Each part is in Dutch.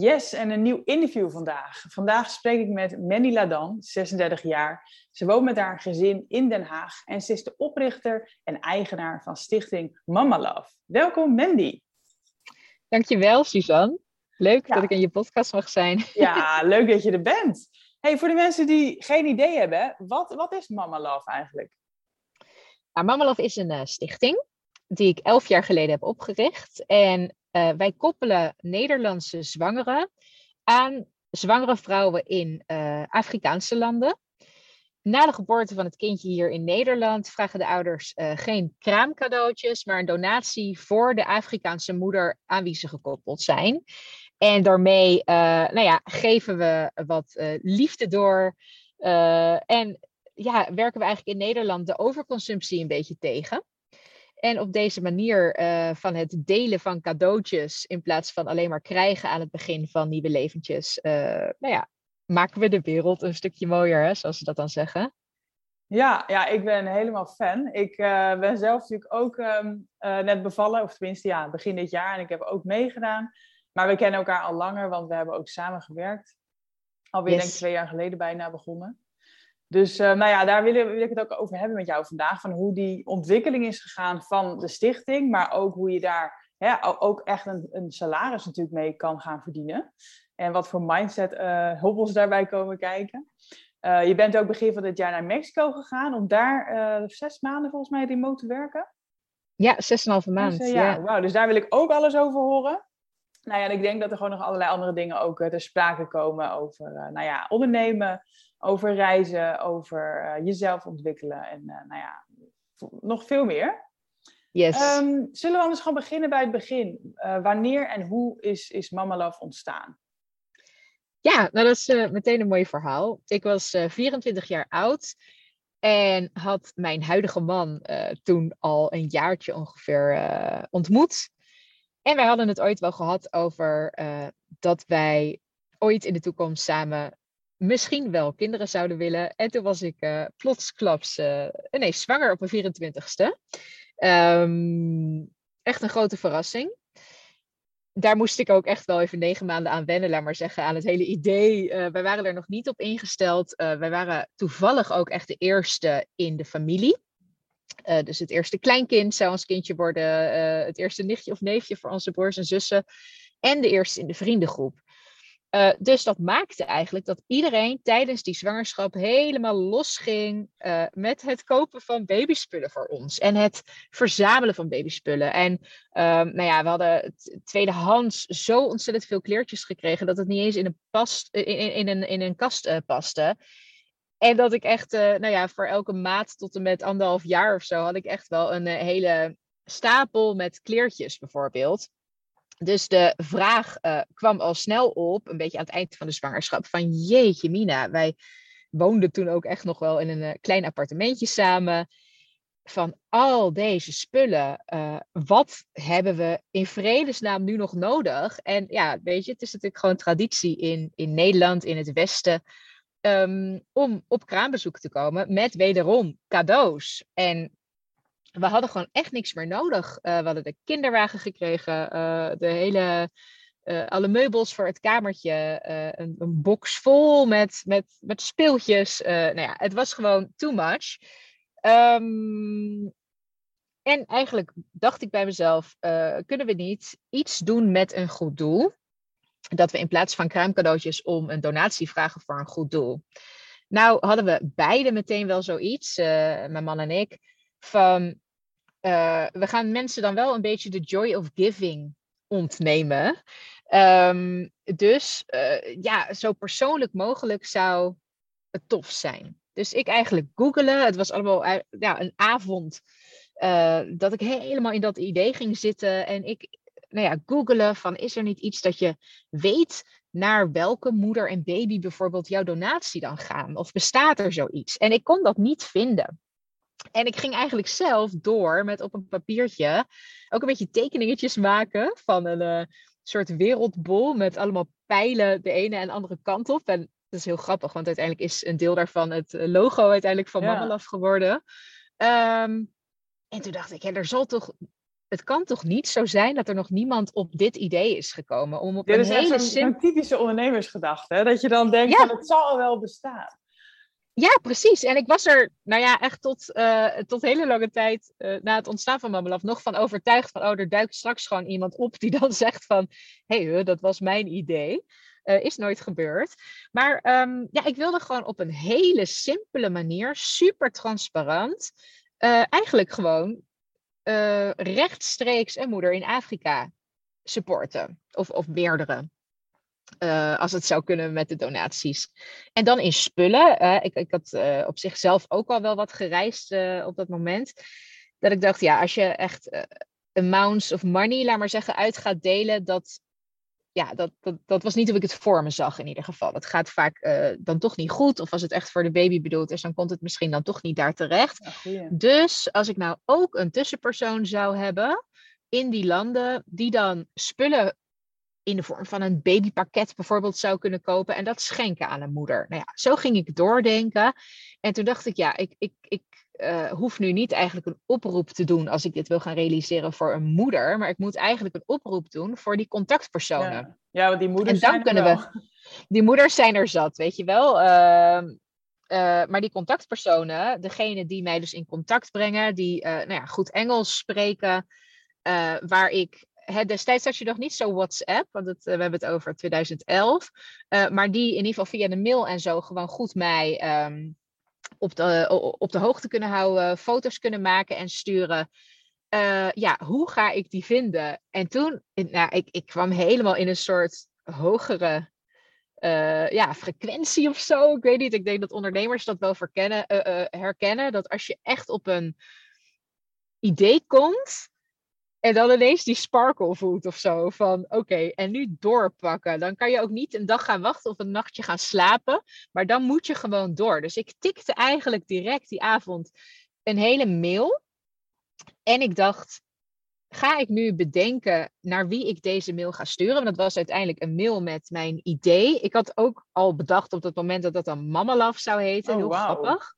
Yes, en een nieuw interview vandaag. Vandaag spreek ik met Mandy Ladan, 36 jaar. Ze woont met haar gezin in Den Haag en ze is de oprichter en eigenaar van stichting Mama Love. Welkom Mandy. Dankjewel Suzanne. Leuk dat ik in je podcast mag zijn. Ja, leuk dat je er bent. Hey, voor de mensen die geen idee hebben, wat, wat is Mama Love eigenlijk? Nou, Mama Love is een uh, stichting die ik elf jaar geleden heb opgericht. En uh, wij koppelen Nederlandse zwangeren aan zwangere vrouwen in uh, Afrikaanse landen. Na de geboorte van het kindje hier in Nederland vragen de ouders uh, geen kraamcadeautjes, maar een donatie voor de Afrikaanse moeder aan wie ze gekoppeld zijn. En daarmee nou ja, geven we wat liefde door. en ja, werken we eigenlijk in Nederland de overconsumptie een beetje tegen. En op deze manier uh, van het delen van cadeautjes in plaats van alleen maar krijgen aan het begin van nieuwe leventjes, uh, nou ja, maken we de wereld een stukje mooier, hè, zoals ze dat dan zeggen. Ja, ja, ik ben helemaal fan. Ik uh, ben zelf natuurlijk ook um, net bevallen, of tenminste ja, begin dit jaar. En ik heb ook meegedaan. Maar we kennen elkaar al langer, want we hebben ook samen gewerkt. Alweer yes. denk ik twee jaar geleden bijna begonnen. Dus uh, nou ja, daar wil, wil, ik het ook over hebben met jou vandaag. Van hoe die ontwikkeling is gegaan van de stichting. Maar ook hoe je daar hè, ook echt een, een, salaris natuurlijk mee kan gaan verdienen. En wat voor mindset uh, hobbels daarbij komen kijken. Uh, je bent ook begin van dit jaar naar Mexico gegaan. Om daar zes maanden volgens mij remote te werken. Ja, zes en een halve maand. Dus, ja, ja. Wow, dus daar wil ik ook alles over horen. Nou ja, en ik denk dat er gewoon nog allerlei andere dingen ook ter sprake komen over nou ja, ondernemen over reizen, over uh, jezelf ontwikkelen en uh, nou ja, nog veel meer. Yes. Um, zullen we anders gewoon beginnen bij het begin? Uh, wanneer en hoe is, is Mama Love ontstaan? Ja, nou dat is meteen een mooi verhaal. Ik was 24 jaar oud en had mijn huidige man toen al een jaartje ongeveer ontmoet. En wij hadden het ooit wel gehad over dat wij ooit in de toekomst samen misschien wel kinderen zouden willen. En toen was ik uh, plotsklaps uh, nee, zwanger op mijn 24ste. Um, echt een grote verrassing. Daar moest ik ook echt wel even negen maanden aan wennen, laat maar zeggen, aan het hele idee. Uh, wij waren er nog niet op ingesteld. wij waren toevallig ook echt de eerste in de familie. dus het eerste kleinkind zou ons kindje worden. het eerste nichtje of neefje voor onze broers en zussen. En de eerste in de vriendengroep. Uh, dus dat maakte eigenlijk dat iedereen tijdens die zwangerschap helemaal losging uh, met het kopen van babyspullen voor ons. En het verzamelen van babyspullen. En um, nou ja, we hadden tweedehands zo ontzettend veel kleertjes gekregen dat het niet eens in een, past, in, in, een, in een kast uh, paste. En dat ik echt, nou ja, voor elke maat tot en met anderhalf jaar of zo had ik echt wel een hele stapel met kleertjes bijvoorbeeld. Dus de vraag uh, kwam al snel op, een beetje aan het eind van de zwangerschap, van jeetje Mina, wij woonden toen ook echt nog wel in een uh, klein appartementje samen. Van al deze spullen, uh, wat hebben we in vredesnaam nu nog nodig? En ja, weet je, het is natuurlijk gewoon traditie in, in Nederland, in het Westen, um, om op kraambezoek te komen met wederom cadeaus. En we hadden gewoon echt niks meer nodig. Uh, we hadden de kinderwagen gekregen, uh, de hele, uh, alle meubels voor het kamertje, een, een, box vol met, met, met speeltjes. nou ja, het was gewoon too much. Um, en eigenlijk dacht ik bij mezelf, kunnen we niet iets doen met een goed doel? Dat we in plaats van kruimcadeautjes om een donatie vragen voor een goed doel. Nou hadden we beide meteen wel zoiets, mijn man en ik van uh, we gaan mensen dan wel een beetje de joy of giving ontnemen. Um, dus uh, ja, zo persoonlijk mogelijk zou het tof zijn. Dus ik eigenlijk googelen. Het was allemaal ja, een avond uh, dat ik helemaal in dat idee ging zitten. En ik nou ja, googelen van is er niet iets dat je weet naar welke moeder en baby bijvoorbeeld jouw donatie dan gaan? Of bestaat er zoiets? En ik kon dat niet vinden. En ik ging eigenlijk zelf door met op een papiertje ook een beetje tekeningetjes maken van een uh, soort wereldbol met allemaal pijlen de ene en andere kant op. En dat is heel grappig, want uiteindelijk is een deel daarvan het logo uiteindelijk van ja. Mama Love geworden. Um, en toen dacht ik, ja, er zal toch het kan toch niet zo zijn dat er nog niemand op dit idee is gekomen? Om op ja, een hele zo'n typische ondernemersgedachte, hè? dat je dan denkt van het zal wel bestaan. Ja, precies. En ik was er, nou ja, echt tot, uh, tot hele lange tijd uh, na het ontstaan van Mamelaf nog van overtuigd van, oh, er duikt straks gewoon iemand op die dan zegt van, hé, hey, dat was mijn idee. Uh, is nooit gebeurd. Maar um, ja, ik wilde gewoon op een hele simpele manier, super transparant, eigenlijk gewoon rechtstreeks een moeder in Afrika supporten. Of, of meerdere. Uh, als het zou kunnen met de donaties. En dan in spullen. Uh, ik, ik had uh, op zichzelf ook al wel wat gereisd op dat moment. Dat ik dacht, ja, als je echt amounts of money, laat maar zeggen, uit gaat delen, dat ja, dat, dat, dat was niet hoe ik het voor me zag in ieder geval. Het gaat vaak dan toch niet goed. Of als het echt voor de baby bedoeld is, dan komt het misschien dan toch niet daar terecht. Ja, dus als ik nou ook een tussenpersoon zou hebben in die landen, die dan spullen in de vorm van een babypakket bijvoorbeeld zou kunnen kopen en dat schenken aan een moeder. Nou ja, zo ging ik doordenken. En toen dacht ik, ja, ik, ik, ik uh, hoef nu niet eigenlijk een oproep te doen als ik dit wil gaan realiseren voor een moeder, maar ik moet eigenlijk een oproep doen voor die contactpersonen. Ja, ja want die moeders en dan kunnen we. Die moeders zijn er zat, weet je wel. Uh, uh, maar die contactpersonen, degene die mij dus in contact brengen, die nou ja, goed Engels spreken, waar ik destijds had je nog niet zo WhatsApp, want het, we hebben het over 2011. Uh, maar die in ieder geval via de mail en zo gewoon goed mij um, op, de, op de hoogte kunnen houden, foto's kunnen maken en sturen. Uh, ja, hoe ga ik die vinden? En toen, nou, ik, ik kwam helemaal in een soort hogere ja, frequentie of zo. Ik weet niet, ik denk dat ondernemers dat wel verkennen, herkennen. Dat als je echt op een idee komt, en dan ineens die sparkle voelt of zo. Van oké, en nu doorpakken. Dan kan je ook niet een dag gaan wachten of een nachtje gaan slapen. Maar dan moet je gewoon door. Dus ik tikte eigenlijk direct die avond een hele mail. En ik dacht, ga ik nu bedenken naar wie ik deze mail ga sturen? Want dat was uiteindelijk een mail met mijn idee. Ik had ook al bedacht op dat moment dat dat dan Mama Love zou heten. Oh, Heel wow. grappig.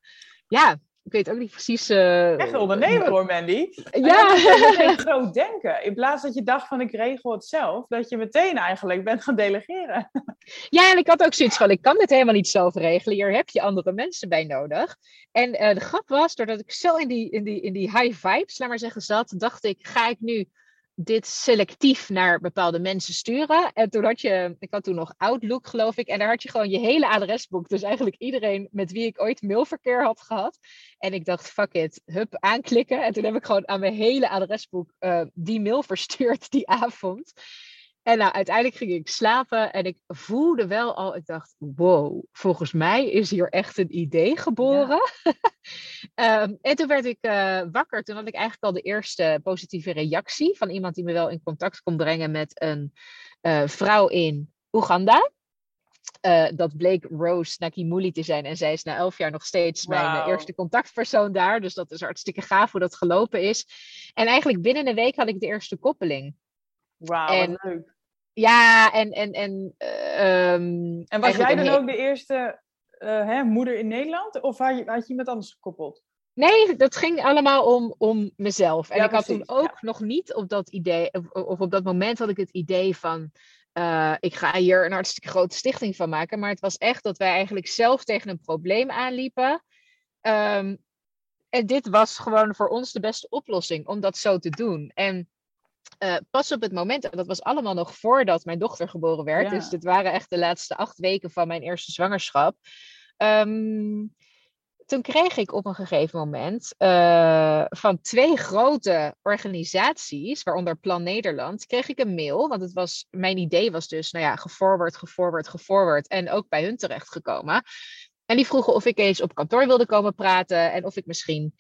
Ja, ik weet ook niet precies. Uh, Echt ondernemer hoor, Mandy. Ja. Je groot denken. In plaats dat je dacht van ik regel het zelf, dat je meteen eigenlijk bent gaan delegeren. Ja, en ik had ook zoiets van ik kan dit helemaal niet zelf regelen. Hier heb je andere mensen bij nodig. En uh, de grap was, doordat ik zo in die, in, die, in die high vibes, laat maar zeggen, zat, dacht ik, ga ik nu dit selectief naar bepaalde mensen sturen. En toen had je, ik had toen nog Outlook geloof ik, en daar had je gewoon je hele adresboek. Dus eigenlijk iedereen met wie ik ooit mailverkeer had gehad. En ik dacht, fuck it, hup, aanklikken. En toen heb ik gewoon aan mijn hele adresboek uh, die mail verstuurd die avond. En nou, uiteindelijk ging ik slapen en ik voelde wel al, ik dacht, wow, volgens mij is hier echt een idee geboren. Ja. um, en toen werd ik uh, wakker, toen had ik eigenlijk al de eerste positieve reactie van iemand die me wel in contact kon brengen met een uh, vrouw in Oeganda. Uh, dat bleek Rose Nakimuli te zijn. En zij is na elf jaar nog steeds wow. mijn eerste contactpersoon daar. Dus dat is hartstikke gaaf hoe dat gelopen is. En eigenlijk binnen een week had ik de eerste koppeling. Wauw, leuk. Ja, en... En, en, uh, um, en was jij dan ook de eerste uh, hè, moeder in Nederland? Of had je, had je iemand anders gekoppeld? Nee, dat ging allemaal om, om mezelf. En ja, ik had precies, toen ook ja. nog niet op dat idee... Of, of, op dat moment had ik het idee van... Uh, ik ga hier een hartstikke grote stichting van maken. Maar het was echt dat wij eigenlijk zelf tegen een probleem aanliepen. Um, en dit was gewoon voor ons de beste oplossing om dat zo te doen. En uh, pas op het moment, en dat was allemaal nog voordat mijn dochter geboren werd. Ja. Dus dit waren echt de laatste acht weken van mijn eerste zwangerschap. Um, toen kreeg ik op een gegeven moment uh, van twee grote organisaties, waaronder Plan Nederland, kreeg ik een mail. Want het was, mijn idee was dus, nou ja, geforward, geforward, geforward. En ook bij hun terechtgekomen. En die vroegen of ik eens op kantoor wilde komen praten. En of ik misschien,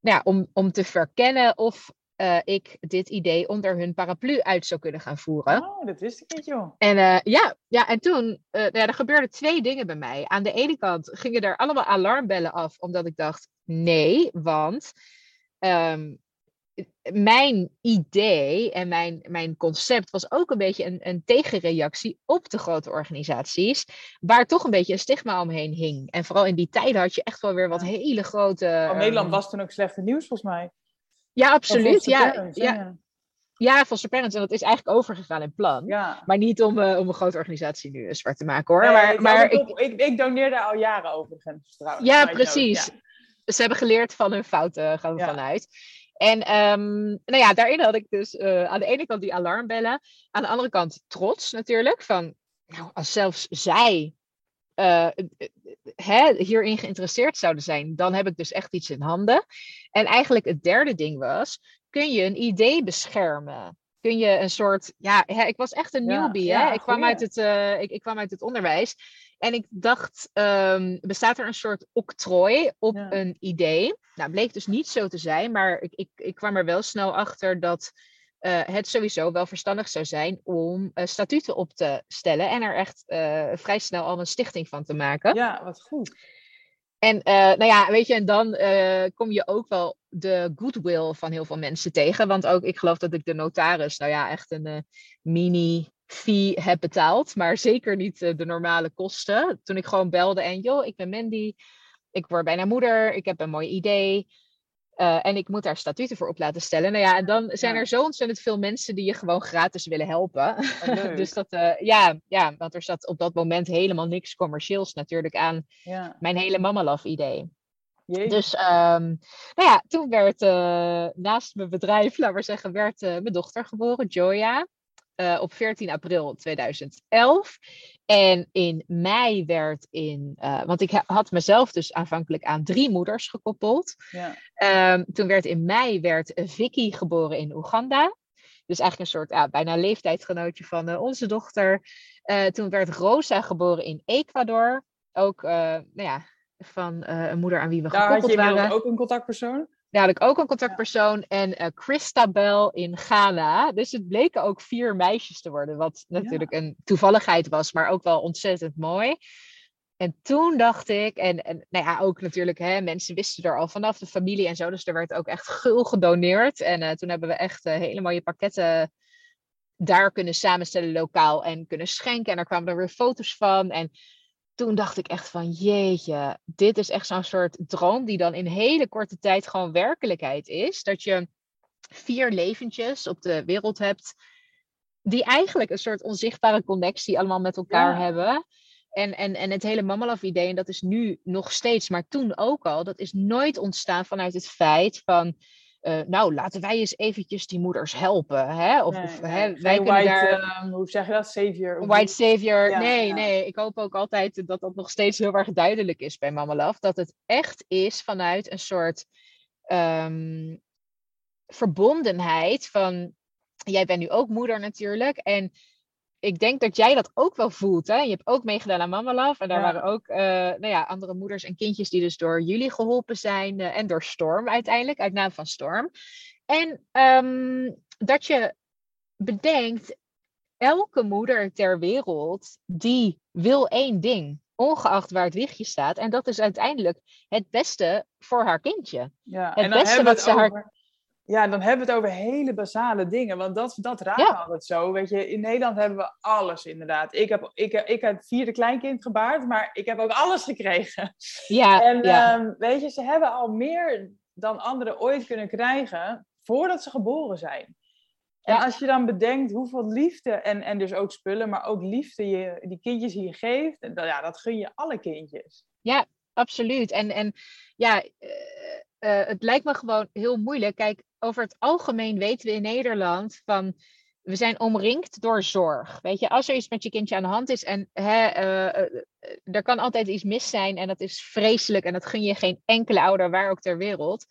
nou ja, om, om te verkennen of eh, ik dit idee onder hun paraplu uit zou kunnen gaan voeren. Oh, dat wist ik niet, joh. En uh, ja, ja, en toen, uh, ja, er gebeurden twee dingen bij mij. Aan de ene kant gingen er allemaal alarmbellen af, omdat ik dacht, nee, want um, mijn idee en mijn, mijn concept was ook een beetje een, een tegenreactie op de grote organisaties, waar toch een beetje een stigma omheen hing. En vooral in die tijden had je echt wel weer wat hele grote. Oh, Nederland um, was toen ook slechte nieuws, volgens mij. Ja, absoluut. Ja, parents, ja. ja. Ja, foster parents. En dat is eigenlijk overgegaan in plan. Ja. Maar niet om, uh, om een grote organisatie nu zwart te maken hoor. Nee, maar, maar ik, ik, ik, doneer daar al jaren overigens trouwens. Ja, precies. Ja. Ze hebben geleerd van hun fouten, gaan we vanuit. En um, nou ja, daarin had ik dus uh, aan de ene kant die alarmbellen. Aan de andere kant trots natuurlijk. Van, nou, als zelfs zij uh, hè, hierin geïnteresseerd zouden zijn, dan heb ik dus echt iets in handen. En eigenlijk het derde ding was, kun je een idee beschermen? Kun je een soort, ja, hè, ik was echt een Ja, newbie, ja, hè? Ik kwam, uit het, eh, ik, ik kwam uit het onderwijs. En ik dacht, ehm, bestaat er een soort octrooi op Ja. een idee? Nou, bleek dus niet zo te zijn, maar ik, ik, ik kwam er wel snel achter dat eh, het sowieso wel verstandig zou zijn om eh, statuten op te stellen en er echt eh, vrij snel al een stichting van te maken. Ja, wat goed. En nou ja, weet je, en dan kom je ook wel de goodwill van heel veel mensen tegen. Want ook, ik geloof dat ik de notaris, nou ja, echt een mini fee heb betaald. Maar zeker niet de normale kosten. Toen ik gewoon belde en, joh, ik ben Mandy. Ik word bijna moeder. Ik heb een mooi idee. Eh, en ik moet daar statuten voor op laten stellen. Nou ja, en dan zijn Ja. er zo ontzettend veel mensen die je gewoon gratis willen helpen. Leuk. dus dat, eh, ja, ja, want er zat op dat moment helemaal niks commercieels natuurlijk aan ja. mijn hele Mama Love idee. Jeetje. Dus ehm, nou ja, toen werd eh, naast mijn bedrijf, laten we zeggen, werd mijn dochter geboren, Joya. Eh, op 14 april 2011. En in mei werd in, eh, want ik ha- had mezelf dus aanvankelijk aan drie moeders gekoppeld. ja. Ehm, toen werd in mei werd Vicky geboren in Oeganda. Dus eigenlijk een soort bijna leeftijdsgenootje van eh, onze dochter. Toen werd Rosa geboren in Ecuador. Ook nou ja, van een moeder aan wie we Daar had je gekoppeld inmiddels waren. ook een contactpersoon. Daar had ik ook een contactpersoon. En eh Christabel in Ghana. Dus het bleken ook vier meisjes te worden. Wat natuurlijk een toevalligheid was, maar ook wel ontzettend mooi. En toen dacht ik, en, en nou ja, ook natuurlijk, hè, mensen wisten er al vanaf de familie en zo. Dus er werd ook echt gul gedoneerd. En eh, toen hebben we echt eh, hele mooie pakketten daar kunnen samenstellen lokaal en kunnen schenken. En daar kwamen er weer foto's van. En toen dacht ik echt van, jeetje, dit is echt zo'n soort droom die dan in hele korte tijd gewoon werkelijkheid is. Dat je vier leventjes op de wereld hebt die eigenlijk een soort onzichtbare connectie allemaal met elkaar Ja. hebben. En, en, en het hele Mama Love idee, en dat is nu nog steeds, maar toen ook al, dat is nooit ontstaan vanuit het feit van, eh, nou, laten wij eens eventjes die moeders helpen. Hè? Of, Nee, of nee, hè, wij kunnen white, daar... ehm, hoe zeg je dat? Savior. White savior. Ja, nee, ja. nee. Ik hoop ook altijd dat dat nog steeds heel erg duidelijk is bij Mama Love. Dat het echt is vanuit een soort ehm, verbondenheid van... Jij bent nu ook moeder natuurlijk. En ik denk dat jij dat ook wel voelt. Hè? Je hebt ook meegedaan aan Mama Love. En daar Ja. waren ook eh, nou ja, andere moeders en kindjes die dus door jullie geholpen zijn. eh, en door Storm uiteindelijk, uit naam van Storm. En ehm, dat je bedenkt, elke moeder ter wereld, die wil één ding. Ongeacht waar het wichtje staat. En dat is uiteindelijk het beste voor haar kindje. Ja, Het en dan beste hebben we wat ze haar-. Ja, dan hebben we het over hele basale dingen. Want dat, dat raakt Ja. altijd zo. Weet je, in Nederland hebben we alles inderdaad. Ik heb, ik, ik heb het vierde kleinkind gebaard, maar ik heb ook alles gekregen. Ja, En ja. ehm, weet je, ze hebben al meer dan anderen ooit kunnen krijgen voordat ze geboren zijn. En Ja. als je dan bedenkt hoeveel liefde, en, en dus ook spullen, maar ook liefde je die kindjes hier geeft, dan, ja, dat gun je alle kindjes. absoluut. En, en ja, eh, eh, het lijkt me gewoon heel moeilijk. Kijk, over het algemeen weten we in Nederland van. We zijn omringd door zorg. Weet je, als er iets met je kindje aan de hand is en hè, eh, eh, er kan altijd iets mis zijn en dat is vreselijk en dat gun je geen enkele ouder waar ook ter wereld.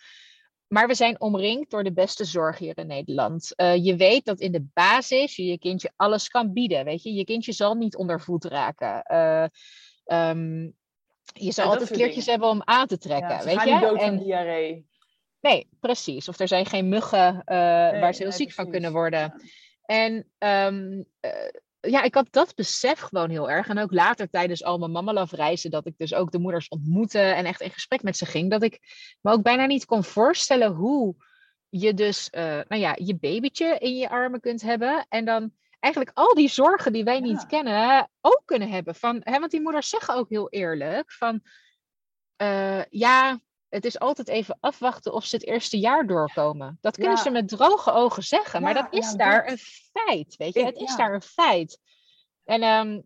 Maar we zijn omringd door de beste zorg hier in Nederland. Eh, je weet dat in de basis je je kindje alles kan bieden. Weet je, je kindje zal niet onder voet raken. Eh, ehm, je zal altijd kleertjes hebben om aan te trekken. Ja, weet gaan je? niet dood En- diarree. Nee, precies. Of er zijn geen muggen uh, waar ze heel ziek van kunnen worden. En um, ja, ik had dat besef gewoon heel erg. En ook later tijdens al mijn Mama Love reizen, dat ik dus ook de moeders ontmoette en echt in gesprek met ze ging, dat ik me ook bijna niet kon voorstellen hoe je dus, uh, nou ja, je babytje in je armen kunt hebben en dan eigenlijk al die zorgen die wij niet kennen ook kunnen hebben. Van, hè, want die moeders zeggen ook heel eerlijk van, uh, ja, het is altijd even afwachten of ze het eerste jaar doorkomen. Dat kunnen ze met droge ogen zeggen, maar dat is daar een feit. Weet je, het is daar een feit. En um,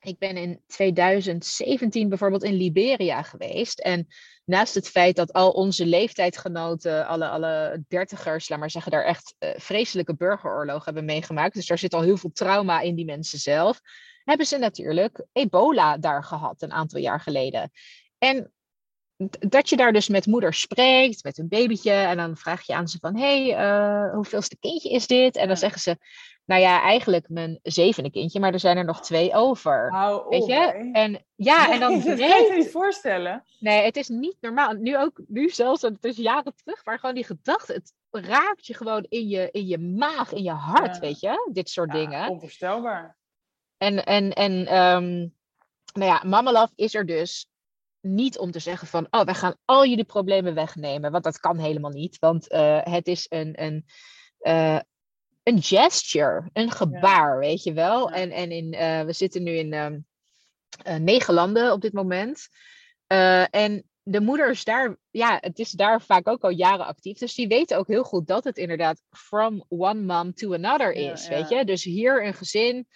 ik ben in 2017 bijvoorbeeld in Liberia geweest. En naast het feit dat al onze leeftijdgenoten, alle, alle dertigers, laat maar zeggen, daar echt uh, vreselijke burgeroorlog hebben meegemaakt. Dus daar zit al heel veel trauma in die mensen zelf. Hebben ze natuurlijk ebola daar gehad een aantal jaar geleden. En dat je daar dus met moeder spreekt, met een babytje. En dan vraag je aan ze van, hé, hey, uh, hoeveelste kindje is dit? En dan zeggen ze, nou ja, eigenlijk mijn zevende kindje, maar er zijn er nog twee over. Hou weet je? En ja, en dan dat kan je niet voorstellen. Nee, het is niet normaal. Nu ook, nu zelfs, het is jaren terug, maar gewoon die gedachte, het raakt je gewoon in je, in je maag, in je hart, weet je? Dit soort ja, dingen. Onvoorstelbaar. En, en, en um, nou ja, Mama Love is er dus niet om te zeggen van, oh, wij gaan al jullie problemen wegnemen. Want dat kan helemaal niet. Want uh, het is een, een, uh, een gesture, een gebaar, ja. weet je wel. Ja. En, en in, uh, we zitten nu in um, negen landen op dit moment. en de moeders daar, ja, het is daar vaak ook al jaren actief. Dus die weten ook heel goed dat het inderdaad from one mom to another is, ja, weet je. Dus hier een gezin.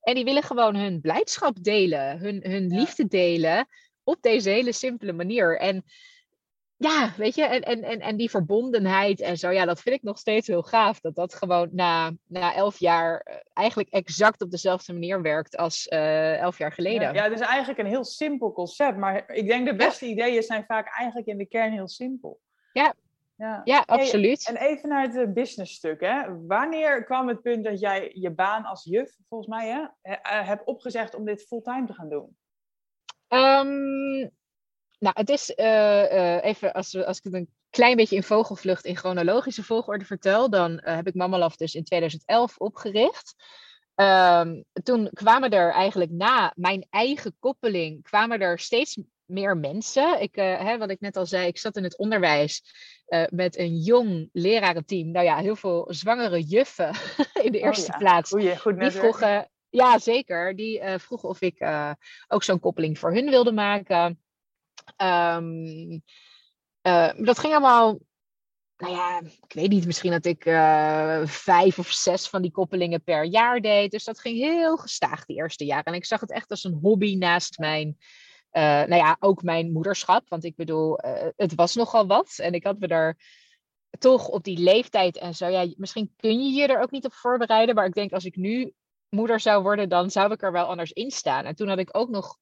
En die willen gewoon hun blijdschap delen, hun, hun liefde delen op deze hele simpele manier. En ja, weet je, en, en, en, en die verbondenheid en zo, ja, dat vind ik nog steeds heel gaaf. Dat dat gewoon na, na elf jaar eh, eigenlijk exact op dezelfde manier werkt als uh, elf jaar geleden. Ja, ja, het is eigenlijk een heel simpel concept. Maar ik denk de beste ja. ideeën zijn vaak eigenlijk in de kern heel simpel. Ja, ja. ja absoluut. Hey, en even naar het eh, business stuk. Hè. Wanneer kwam het punt dat jij je baan als juf, volgens mij, hè, hebt opgezegd om dit fulltime te gaan doen? Um, nou, het is uh, uh, even, als, als ik het een klein beetje in vogelvlucht in chronologische volgorde vertel, dan uh, heb ik Mamalaf dus in 2011 opgericht. Um, toen kwamen er eigenlijk na mijn eigen koppeling, kwamen er steeds meer mensen. Ik, hè, wat ik net al zei, ik zat in het onderwijs met een jong lerarenteam. Nou ja, heel veel zwangere juffen in de eerste oh, ja. plaats. Goeie, goed die vroegen, ja, zeker. Die uh, vroegen of ik uh, ook zo'n koppeling voor hun wilde maken. Um, uh, dat ging allemaal. Nou ja, ik weet niet, misschien dat ik vijf of zes van die koppelingen per jaar deed. Dus dat ging heel gestaag die eerste jaren. En ik zag het echt als een hobby naast mijn, nou ja, ook mijn moederschap. Want ik bedoel, het was nogal wat. En ik had me daar toch op die leeftijd en zo. Ja, misschien kun je je er ook niet op voorbereiden. Maar ik denk als ik nu moeder zou worden, dan zou ik er wel anders in staan. En toen had ik ook nog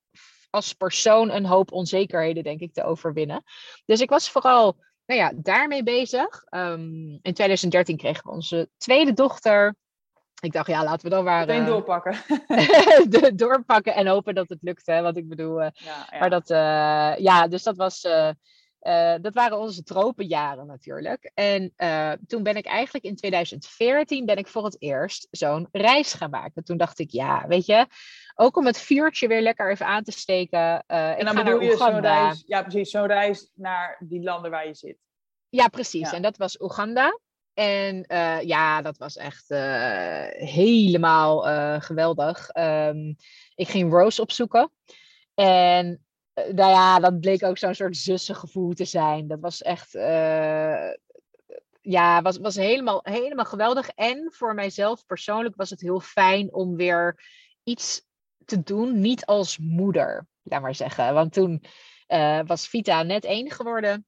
als persoon een hoop onzekerheden, denk ik, te overwinnen. Dus ik was vooral nou ja, daarmee bezig. Um, in 2013 kregen we onze tweede dochter. Ik dacht, ja, laten we dan maar... Meteen uh, doorpakken. doorpakken en hopen dat het lukt, hè. Want ik bedoel... Uh, ja, ja. Maar dat... Uh, ja, dus dat was... Uh, dat waren onze tropenjaren natuurlijk. En uh, toen ben ik eigenlijk in 2014 ben ik voor het eerst zo'n reis gaan maken. Toen dacht ik, ja, weet je, ook om het vuurtje weer lekker even aan te steken. Uh, en dan bedoel je zo'n reis, ja precies, zo'n reis naar die landen waar je zit. Ja, precies. Ja. En dat was Oeganda. En ja, dat was echt helemaal geweldig. Um, ik ging Rose opzoeken. En nou ja, dat bleek ook zo'n soort zussengevoel te zijn. Dat was echt, uh, ja, was, was helemaal, helemaal geweldig. En voor mijzelf persoonlijk was het heel fijn om weer iets te doen, niet als moeder, laat maar zeggen. Want toen uh, was Vita net één geworden.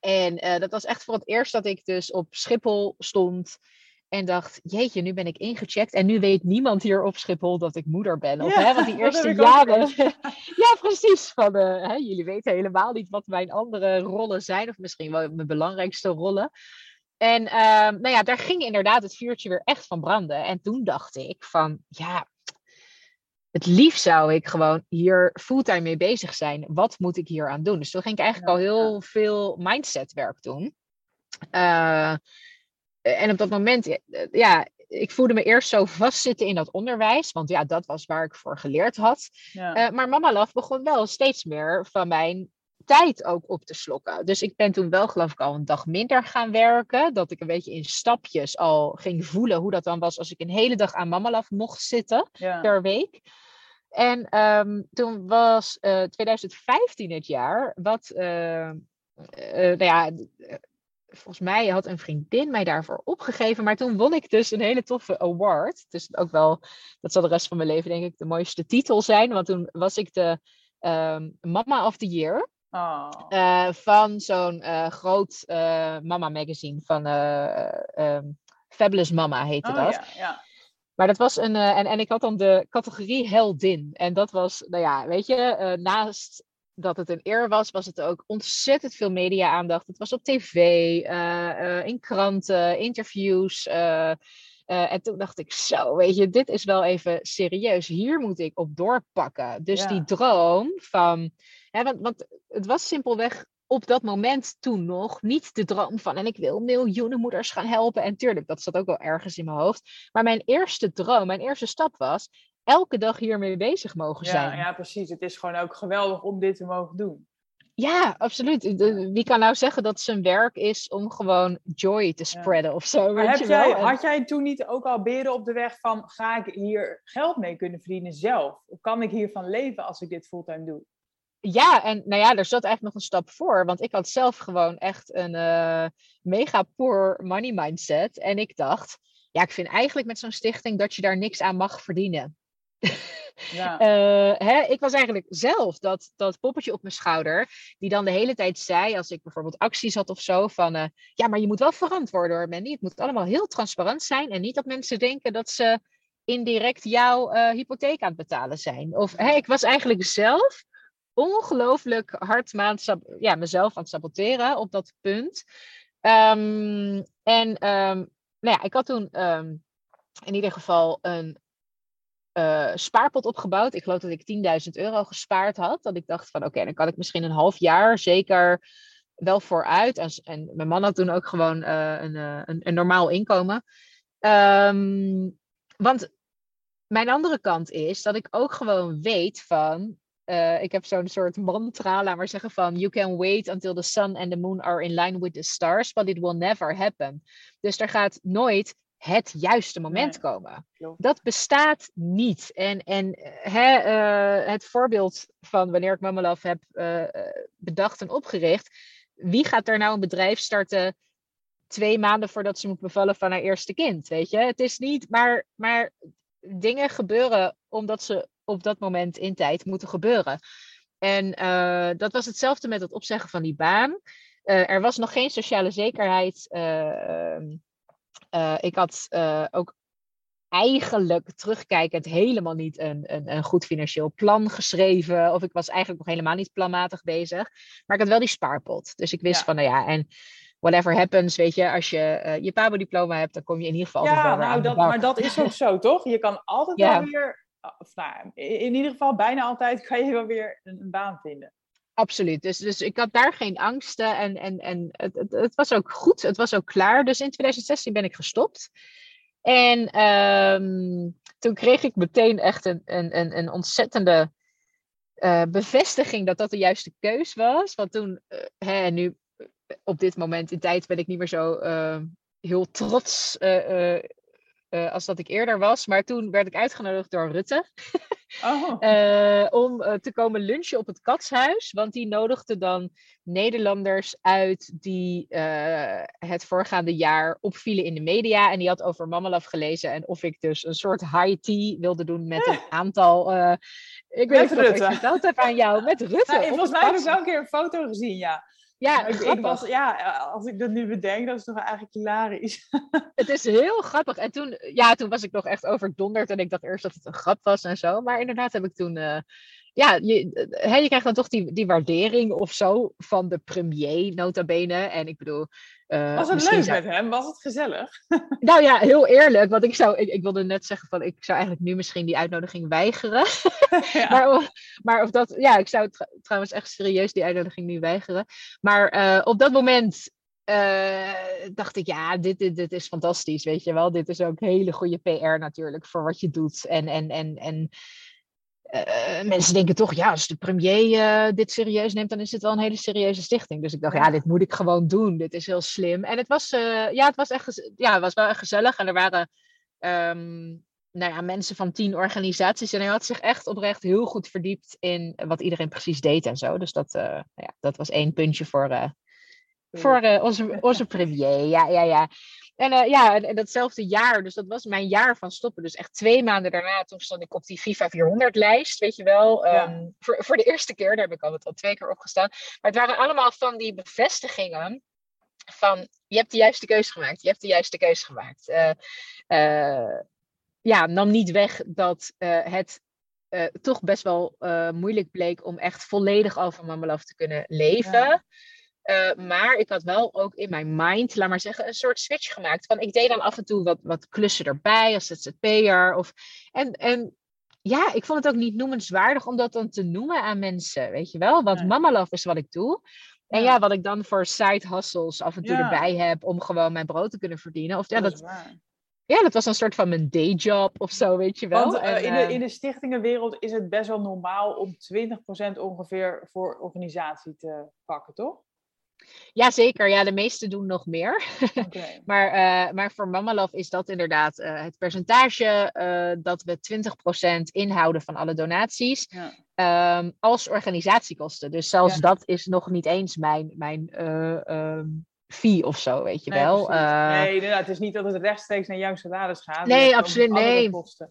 En dat was echt voor het eerst dat ik dus op Schiphol stond. En dacht, jeetje, nu ben ik ingecheckt. En nu weet niemand hier op Schiphol dat ik moeder ben. Of, ja, hè, want die eerste jaren. ja, precies. Van, uh, hè, jullie weten helemaal niet wat mijn andere rollen zijn. Of misschien wel mijn belangrijkste rollen. En uh, nou ja, daar ging inderdaad het vuurtje weer echt van branden. En toen dacht ik van, ja, het liefst zou ik gewoon hier fulltime mee bezig zijn. Wat moet ik hier aan doen? Dus toen ging ik eigenlijk ja, al heel ja. veel mindset werk doen. En op dat moment, ja, ik voelde me eerst zo vastzitten in dat onderwijs, want ja, dat was waar ik voor geleerd had. Ja. maar Mama Love begon wel steeds meer van mijn tijd ook op te slokken. Dus ik ben toen wel geloof ik al een dag minder gaan werken. Dat ik een beetje in stapjes al ging voelen hoe dat dan was als ik een hele dag aan Mamalaf mocht zitten per week. En ehm, toen was 2015 eh, het jaar, wat, uh, nou ja, volgens mij had een vriendin mij daarvoor opgegeven. Maar toen won ik dus een hele toffe award. Dus ook wel, dat zal de rest van mijn leven denk ik de mooiste titel zijn. Want toen was ik de um, Mama of the Year. Oh. Uh, van zo'n uh, groot uh, mama magazine van um, Fabulous Mama heette oh, dat. Ja, ja. Maar dat was een. en, en ik had dan de categorie heldin. En dat was, nou ja, weet je, naast dat het een eer was, was het ook ontzettend veel media-aandacht. Het was op tv, in kranten, interviews. en toen dacht ik, zo, weet je, dit is wel even serieus. Hier moet ik op doorpakken. Dus die droom van want, want het was simpelweg op dat moment toen nog niet de droom van en ik wil miljoenen moeders gaan helpen. En tuurlijk, dat zat ook wel ergens in mijn hoofd. Maar mijn eerste droom, mijn eerste stap was elke dag hiermee bezig mogen zijn. Ja, ja precies. Het is gewoon ook geweldig om dit te mogen doen. Ja, absoluut. Wie kan nou zeggen dat zijn werk is om gewoon joy te spreaden of zo? Maar heb jij, had jij toen niet ook al beren op de weg van ga ik hier geld mee kunnen verdienen zelf? Of kan ik hiervan leven als ik dit fulltime doe? ja, en nou ja, er zat eigenlijk nog een stap voor. Want ik had zelf gewoon echt een uh, mega poor money mindset. En ik dacht, ja, ik vind eigenlijk met zo'n stichting dat je daar niks aan mag verdienen. Ja. uh, hè, ik was eigenlijk zelf dat, dat poppetje op mijn schouder, die dan de hele tijd zei, als ik bijvoorbeeld acties had of zo, van uh, ja, maar je moet wel verantwoord hoor, Mandy. Het moet allemaal heel transparant zijn en niet dat mensen denken dat ze indirect jouw hypotheek aan het betalen zijn. Of hè, ik was eigenlijk zelf ongelooflijk hard ja, mezelf aan het saboteren op dat punt. Um, en um, nou ja, ik had toen um, in ieder geval een uh, spaarpot opgebouwd. Ik geloof dat ik 10.000 euro gespaard had. Dat ik dacht van oké, dan kan ik misschien een half jaar zeker wel vooruit. En, en mijn man had toen ook gewoon uh, een, uh, een, een, normaal inkomen. want mijn andere kant is dat ik ook gewoon weet van ik heb zo'n soort mantra, laat maar zeggen van you can wait until the sun and the moon are in line with the stars, but it will never happen. Dus er gaat nooit het juiste moment komen. Dat bestaat niet. En, en hè, uh, het voorbeeld van wanneer ik Mama Love heb uh, bedacht en opgericht. Wie gaat er nou een bedrijf starten twee maanden voordat ze moet bevallen van haar eerste kind? Weet je, het is niet, maar, maar dingen gebeuren omdat ze op dat moment in tijd moeten gebeuren. En uh, dat was hetzelfde met het opzeggen van die baan. Er was nog geen sociale zekerheid. Uh, ik had ook eigenlijk terugkijkend helemaal niet een, een, een, goed financieel plan geschreven. Of ik was eigenlijk nog helemaal niet planmatig bezig. Maar ik had wel die spaarpot. Dus ik wist van, nou ja, en whatever happens, weet je, als je uh, je PABO-diploma hebt, dan kom je in ieder geval ja, nou, dat, maar dat is ook zo, toch? Je kan altijd wel weer of nou, in ieder geval bijna altijd kan je wel weer een, een baan vinden. Absoluut. Dus, dus ik had daar geen angsten en, en, en het, het, het, was ook goed. Het was ook klaar. Dus in 2016 ben ik gestopt. En um, toen kreeg ik meteen echt een, een, een, ontzettende uh, bevestiging dat dat de juiste keus was. Want toen, uh, hè, nu op dit moment in tijd ben ik niet meer zo uh, heel trots als dat ik eerder was. Maar toen werd ik uitgenodigd door Rutte. Oh. uh, om uh, te komen lunchen op het Katshuis. Want die nodigde dan Nederlanders uit die het voorgaande jaar opvielen in de media. En die had over Mamalaf gelezen. En of ik dus een soort high tea wilde doen met een aantal... ik weet niet of ik verteld heb aan jou. Met Rutte. Nou, volgens mij heb ik wel een keer een foto gezien, ja. Ja, ik, was, ja, als ik dat nu bedenk, dat is toch eigenlijk hilarisch. Het is heel grappig. En toen, ja, toen was ik nog echt overdonderd en ik dacht eerst dat het een grap was en zo. Maar inderdaad heb ik toen, uh, ja, je, he, je krijgt dan toch die, die waardering of zo van de premier, nota bene. En ik bedoel, uh, was het leuk met hem? Was het gezellig? Nou ja, heel eerlijk. Want ik, zou, ik, ik, wilde net zeggen van ik zou eigenlijk nu misschien die uitnodiging weigeren. Ja. maar, of, maar of dat, ja, ik zou trouwens echt serieus die uitnodiging nu weigeren. Maar uh, op dat moment eh, dacht ik, ja, dit, dit, dit is fantastisch, weet je wel. Dit is ook hele goede PR natuurlijk voor wat je doet. En, en, en, en uh, mensen denken toch, ja, als de premier uh, dit serieus neemt, dan is het wel een hele serieuze stichting. Dus ik dacht, ja, dit moet ik gewoon doen. Dit is heel slim. En het was, uh, ja, het was echt, ja, het was wel echt gezellig. En er waren um, nou ja, mensen van tien organisaties. En hij had zich echt oprecht heel goed verdiept in wat iedereen precies deed en zo. Dus dat, nou ja, dat was één puntje voor, voor onze, onze premier. Ja, ja, ja. En uh, ja, en, en, datzelfde jaar, dus dat was mijn jaar van stoppen. Dus echt twee maanden daarna, toen stond ik op die FIFA 400 lijst, weet je wel. Ja. Um, voor, voor de eerste keer, daar heb ik altijd al twee keer op gestaan. Maar het waren allemaal van die bevestigingen van, je hebt de juiste keuze gemaakt, je hebt de juiste keuze gemaakt. Uh, uh, ja, nam niet weg dat het toch best wel moeilijk bleek om echt volledig over Mamelaf te kunnen leven. Ja. Uh, maar ik had wel ook in mijn mind, laat maar zeggen, een soort switch gemaakt. Van ik deed dan af en toe wat, wat klussen erbij als ZZP'er. Of, en, en ja, ik vond het ook niet noemenswaardig om dat dan te noemen aan mensen, weet je wel. Want ja. Mama Love is wat ik doe. En ja. ja, wat ik dan voor side hustles af en toe ja. erbij heb om gewoon mijn brood te kunnen verdienen. Of, ja, dat, dat ja, dat was een soort van mijn dayjob of zo, weet je wel. Want uh, en, in, de, in de stichtingenwereld is het best wel normaal om 20% ongeveer voor organisatie te pakken, toch? Jazeker, ja, de meesten doen nog meer. Okay. maar, uh, maar voor Mama Love is dat inderdaad uh, het percentage uh, dat we 20% inhouden van alle donaties ja. um, als organisatiekosten. Dus zelfs ja. dat is nog niet eens mijn, mijn um, fee of zo, weet je nee, wel. nee, inderdaad, het is niet dat het rechtstreeks naar jouw salaris gaat. Nee, absoluut, nee. Kosten.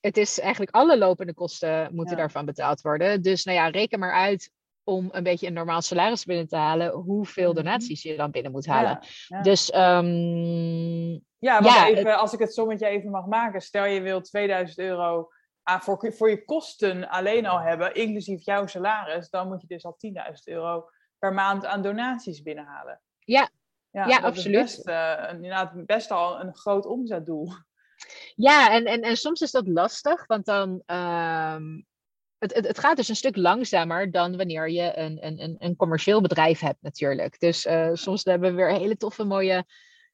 Het is eigenlijk alle lopende kosten moeten ja. daarvan betaald worden. Dus nou ja, reken maar uit om een beetje een normaal salaris binnen te halen, hoeveel donaties je dan binnen moet halen. Ja, ja. Dus um, ja, ja even, het... als ik het sommetje even mag maken, stel je wil 2000 euro aan, voor, voor je kosten alleen al hebben, inclusief jouw salaris, dan moet je dus al 10.000 euro per maand aan donaties binnenhalen. Ja, ja, ja absoluut. Is best, uh, inderdaad best al een groot omzetdoel. Ja, en, en, en soms is dat lastig, want dan um, het, het, het, gaat dus een stuk langzamer dan wanneer je een, een, een commercieel bedrijf hebt natuurlijk. Dus uh, soms hebben we weer hele toffe mooie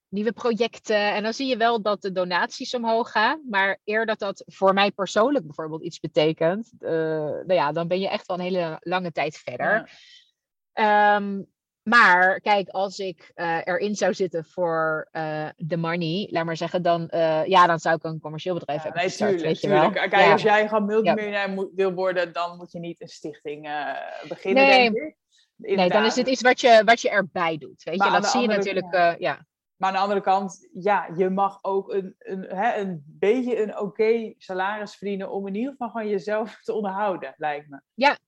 nieuwe projecten. En dan zie je wel dat de donaties omhoog gaan. Maar eer dat dat voor mij persoonlijk bijvoorbeeld iets betekent, uh, nou ja, dan ben je echt wel een hele lange tijd verder. Ja. Um, maar kijk, als ik uh, erin zou zitten voor uh, de money, laat maar zeggen, dan, uh, ja, dan zou ik een commercieel bedrijf ja, hebben. Nee, gestart, tuurlijk, weet je wel. Kijk, ja. als jij gewoon multimiljonair ja. wil worden, dan moet je niet een stichting beginnen, nee. denk ik. Nee, dan is het iets wat je, wat je erbij doet. Weet maar je, dat zie je natuurlijk, ja. Maar aan de andere kant, ja, je mag ook een, een, hè, een beetje een oké okay salaris verdienen om in ieder geval gewoon jezelf te onderhouden, lijkt me. Ja,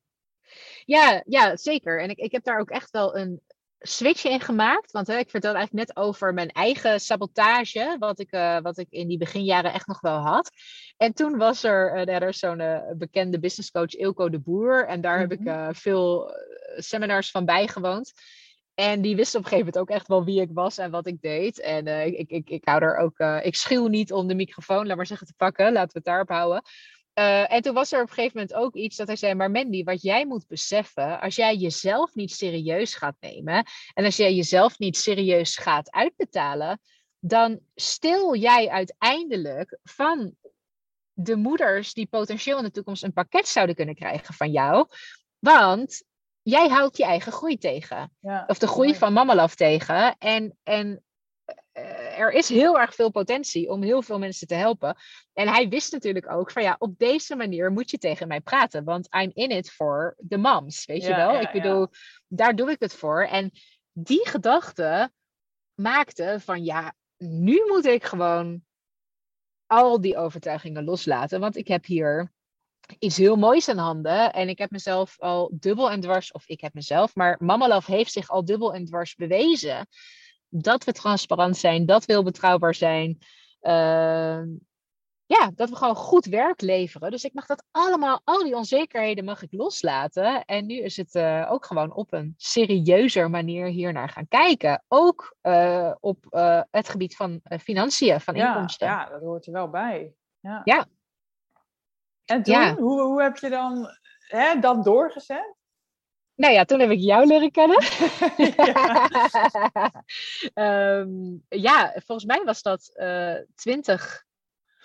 ja, ja zeker. En ik, ik heb daar ook echt wel een, switch in gemaakt. Want hè, ik vertelde eigenlijk net over mijn eigen sabotage, wat ik, uh, wat ik in die beginjaren echt nog wel had. En toen was er, uh, er is zo'n uh, bekende businesscoach Ilko de Boer. En daar heb ik veel seminars van bijgewoond. En die wist op een gegeven moment ook echt wel wie ik was en wat ik deed. En ik, ik, ik hou er ook, ik schuw niet om de microfoon, laat maar zeggen, te pakken. Laten we het daarop houden. Uh, en toen was er op een gegeven moment ook iets dat hij zei: Maar Mandy, wat jij moet beseffen, als jij jezelf niet serieus gaat nemen en als jij jezelf niet serieus gaat uitbetalen, dan stil jij uiteindelijk van de moeders die potentieel in de toekomst een pakket zouden kunnen krijgen van jou. Want jij houdt je eigen groei tegen. Ja, of de groei van Mamalaf tegen. En, en er is heel erg veel potentie om heel veel mensen te helpen. En hij wist natuurlijk ook van ja, op deze manier moet je tegen mij praten. Want I'm in it for the moms, weet Ja, je wel? ja, ik bedoel, daar doe ik het voor. En die gedachte maakte van ja, nu moet ik gewoon al die overtuigingen loslaten. Want ik heb hier iets heel moois aan handen. En ik heb mezelf al dubbel en dwars, of ik heb mezelf, maar Mama Love heeft zich al dubbel en dwars bewezen dat we transparant zijn, dat we heel betrouwbaar zijn. Uh, ja, dat we gewoon goed werk leveren. Dus ik mag dat allemaal, al die onzekerheden mag ik loslaten. En nu is het uh, ook gewoon op een serieuzer manier hiernaar gaan kijken. Ook uh, op uh, het gebied van financiën, van ja, inkomsten. Ja, dat hoort er wel bij. Ja. ja. En toen, ja. Hoe, hoe heb je dan hè, dat doorgezet? Nou ja, toen heb ik jou leren kennen. ja. Ehm, ja, volgens mij was dat uh, 20.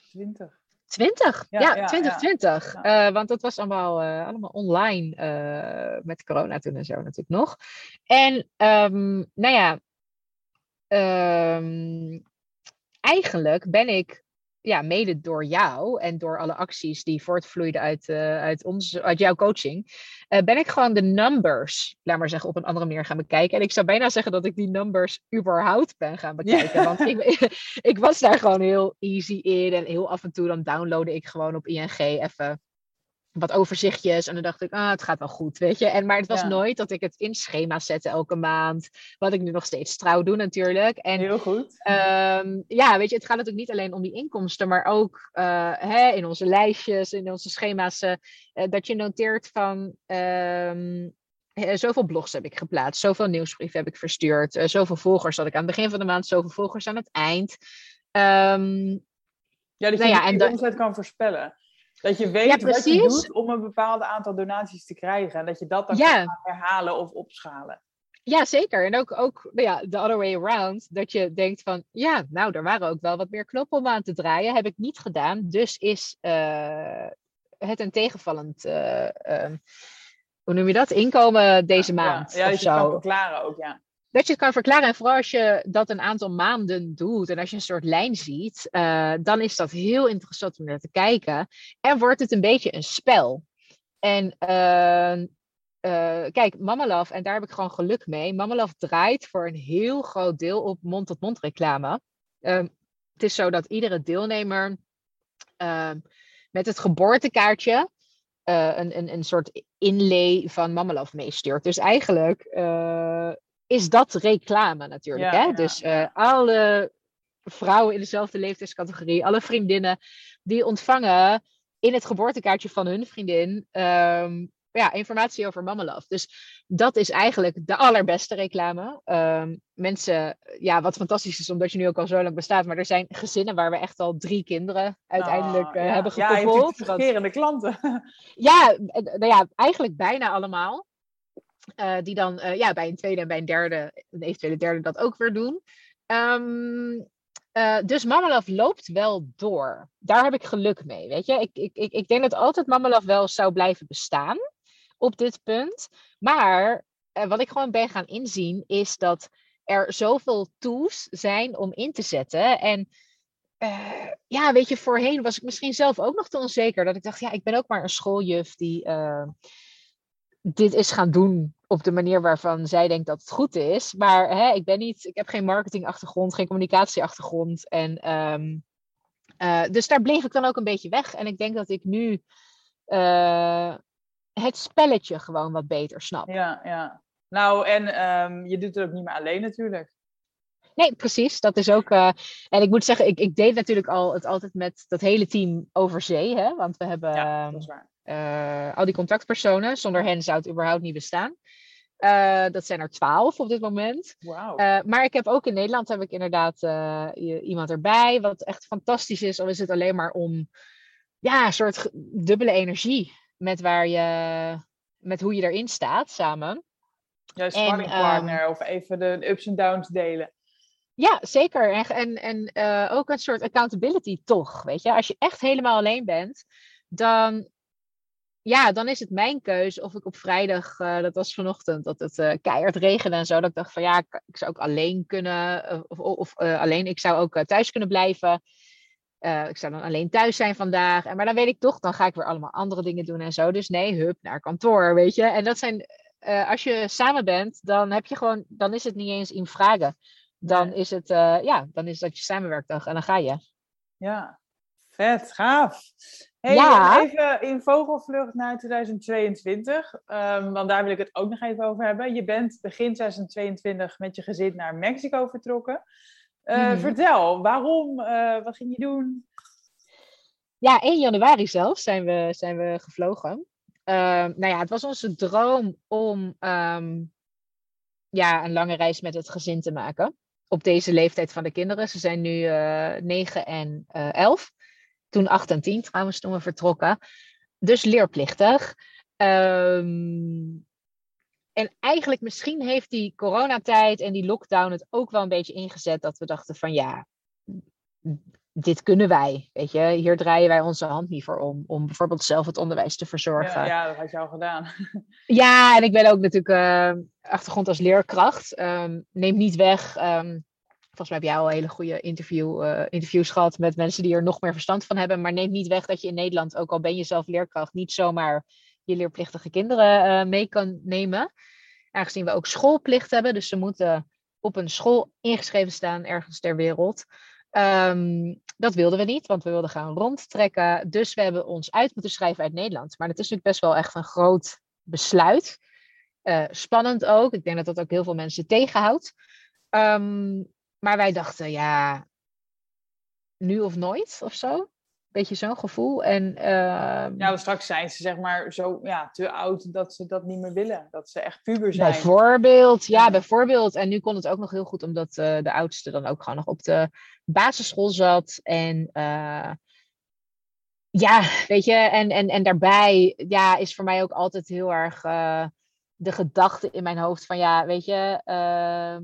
20. 20, ja, ja 2020. Ja. Uh, want dat was allemaal, uh, allemaal online uh, met corona toen en zo natuurlijk nog. En um, nou ja, um, eigenlijk ben ik ja, mede door jou en door alle acties die voortvloeiden uit, uh, uit, ons, uit jouw coaching, uh, ben ik gewoon de numbers, laat maar zeggen, op een andere manier gaan bekijken. En ik zou bijna zeggen dat ik die numbers überhaupt ben gaan bekijken. Want ik, ik was daar gewoon heel easy in en heel af en toe dan downloadde ik gewoon op ING even wat overzichtjes. En dan dacht ik, ah, het gaat wel goed, weet je. En, maar het was ja. nooit dat ik het in schema zette elke maand. Wat ik nu nog steeds trouw doe natuurlijk. En, Heel goed. Um, ja, weet je, het gaat natuurlijk niet alleen om die inkomsten, maar ook uh, hè, in onze lijstjes, in onze schema's, uh, dat je noteert van... Um, Zoveel blogs heb ik geplaatst, zoveel nieuwsbrieven heb ik verstuurd, uh, zoveel volgers had ik aan het begin van de maand, zoveel volgers aan het eind. Um, ja, dat je nou ja, de omzet kan voorspellen. Dat je weet ja, wat je doet om een bepaald aantal donaties te krijgen. En dat je dat dan ja. kan herhalen of opschalen. Ja, zeker. En ook, ook nou ja, the other way around. Dat je denkt van, ja, nou, er waren ook wel wat meer knoppen om aan te draaien. Heb ik niet gedaan. Dus is uh, het een tegenvallend, uh, uh, hoe noem je dat? Inkomen deze ja, maand. Ja, ja dat je kan verklaren ook, ja dat je het kan verklaren. En vooral als je dat een aantal maanden doet en als je een soort lijn ziet, uh, dan is dat heel interessant om naar te kijken. En wordt het een beetje een spel. En uh, uh, kijk, Mama Love, en daar heb ik gewoon geluk mee. Mama Love draait voor een heel groot deel op mond-tot-mond reclame. Ehm, het is zo dat iedere deelnemer ehm, met het geboortekaartje een, een, een soort inlay van Mama Love meestuurt. Dus eigenlijk is dat reclame natuurlijk. Ja, hè? ja, dus uh, alle vrouwen in dezelfde leeftijdscategorie, alle vriendinnen, die ontvangen in het geboortekaartje van hun vriendin um, ja, informatie over Mama Love. Dus dat is eigenlijk de allerbeste reclame. Um, mensen, ja, wat fantastisch is, omdat je nu ook al zo lang bestaat, maar er zijn gezinnen waar we echt al drie kinderen uiteindelijk uh, ja. hebben Ja, gekoppeld. je hebt klanten. Ja, nou ja, eigenlijk bijna allemaal. Uh, die dan uh, ja, bij een tweede en bij een derde, een eventuele derde, dat ook weer doen. Um, uh, dus Mama loopt wel door. Daar heb ik geluk mee, weet je. Ik, ik, ik, ik denk dat altijd Mama wel zou blijven bestaan op dit punt. Maar wat ik gewoon ben gaan inzien, is dat er zoveel tools zijn om in te zetten. En ja, weet je, voorheen was ik misschien zelf ook nog te onzeker. Dat ik dacht, ja, ik ben ook maar een schooljuf die dit is gaan doen op de manier waarvan zij denkt dat het goed is. Maar hè, ik ben niet, ik heb geen marketingachtergrond, geen communicatieachtergrond. En um, uh, dus daar bleef ik dan ook een beetje weg. En ik denk dat ik nu uh, het spelletje gewoon wat beter snap. Ja, ja. Nou, en um, je doet het ook niet meer alleen natuurlijk. Nee, precies. Dat is ook. Uh, en ik moet zeggen, ik, ik deed natuurlijk al het altijd met dat hele team over zee. Hè? Want we hebben. Ja, dat is waar. Uh, al die contactpersonen. Zonder hen zou het überhaupt niet bestaan. Uh, dat zijn er twaalf op dit moment. Wow. Uh, maar ik heb ook in Nederland heb ik inderdaad iemand erbij. Wat echt fantastisch is. Al is het alleen maar om ja, een soort dubbele energie. Met waar je met hoe je erin staat samen. Ja, sparringpartner um, of even de ups en downs delen. Ja, zeker. En, en, en uh, ook een soort accountability toch, weet je. Als je echt helemaal alleen bent, dan, ja, dan is het mijn keuze of ik op vrijdag, uh, dat was vanochtend, dat het uh, keihard regende en zo, dat ik dacht van ja, ik, ik zou ook alleen kunnen, of, of alleen, ik zou ook thuis kunnen blijven. ik zou dan alleen thuis zijn vandaag. En, maar dan weet ik toch, dan ga ik weer allemaal andere dingen doen en zo. Dus nee, hup, naar kantoor, weet je. En dat zijn, als je samen bent, dan heb je gewoon, dan is het niet eens in vragen dan is het, ja, dan is dat je samenwerkdag en dan ga je. Ja, vet, gaaf. Hey, Ja. Even in vogelvlucht naar 2022, um, want daar wil ik het ook nog even over hebben. Je bent begin 2022 met je gezin naar Mexico vertrokken. Uh, Mhm. Vertel, waarom? Uh, wat ging je doen? Ja, 1 januari zelfs zijn we, zijn we gevlogen. Ehm, nou ja, het was onze droom om ehm, ja, een lange reis met het gezin te maken. Op deze leeftijd van de kinderen. Ze zijn nu eh 9 en eh 11. Toen 8 en 10 trouwens, toen we vertrokken. Dus leerplichtig. Ehm, en eigenlijk misschien heeft die coronatijd en die lockdown het ook wel een beetje ingezet dat we dachten van ja, dit kunnen wij. Weet je, hier draaien wij onze hand niet voor om. Om bijvoorbeeld zelf het onderwijs te verzorgen. Ja, ja dat had je al gedaan. ja, en ik ben ook natuurlijk uh, achtergrond als leerkracht. Um, neemt niet weg. Um, volgens mij heb jij al hele goede interview, uh, interviews gehad met mensen die er nog meer verstand van hebben. Maar neemt niet weg dat je in Nederland, ook al ben je zelf leerkracht, niet zomaar je leerplichtige kinderen uh, mee kan nemen. Aangezien we ook schoolplicht hebben. Dus ze moeten op een school ingeschreven staan ergens ter wereld. Um, dat wilden we niet, want we wilden gaan rondtrekken. Dus we hebben ons uit moeten schrijven uit Nederland. Maar het is natuurlijk best wel echt een groot besluit. Uh, spannend ook. Ik denk dat dat ook heel veel mensen tegenhoudt. Um, maar wij dachten, ja, nu of nooit of zo. Beetje zo'n gevoel. En, uh, ja, straks zijn ze zeg maar zo ja, te oud dat ze dat niet meer willen. Dat ze echt puber zijn. Bijvoorbeeld, ja, bijvoorbeeld. En nu kon het ook nog heel goed, omdat uh, de oudste dan ook gewoon nog op de basisschool zat. En uh, ja, weet je, en, en, en daarbij ja, is voor mij ook altijd heel erg uh, de gedachte in mijn hoofd van ja, weet je, ehm,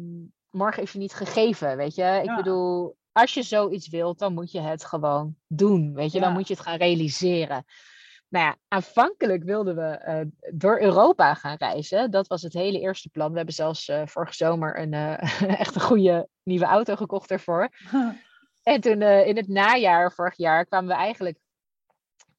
morgen is je niet gegeven, weet je. Ik bedoel, als je zoiets wilt, dan moet je het gewoon doen, weet je. Dan moet je het gaan realiseren. Nou ja, aanvankelijk wilden we uh, door Europa gaan reizen. Dat was het hele eerste plan. We hebben zelfs uh, vorige zomer een uh, echt een goede nieuwe auto gekocht ervoor. en toen in het najaar vorig jaar kwamen we eigenlijk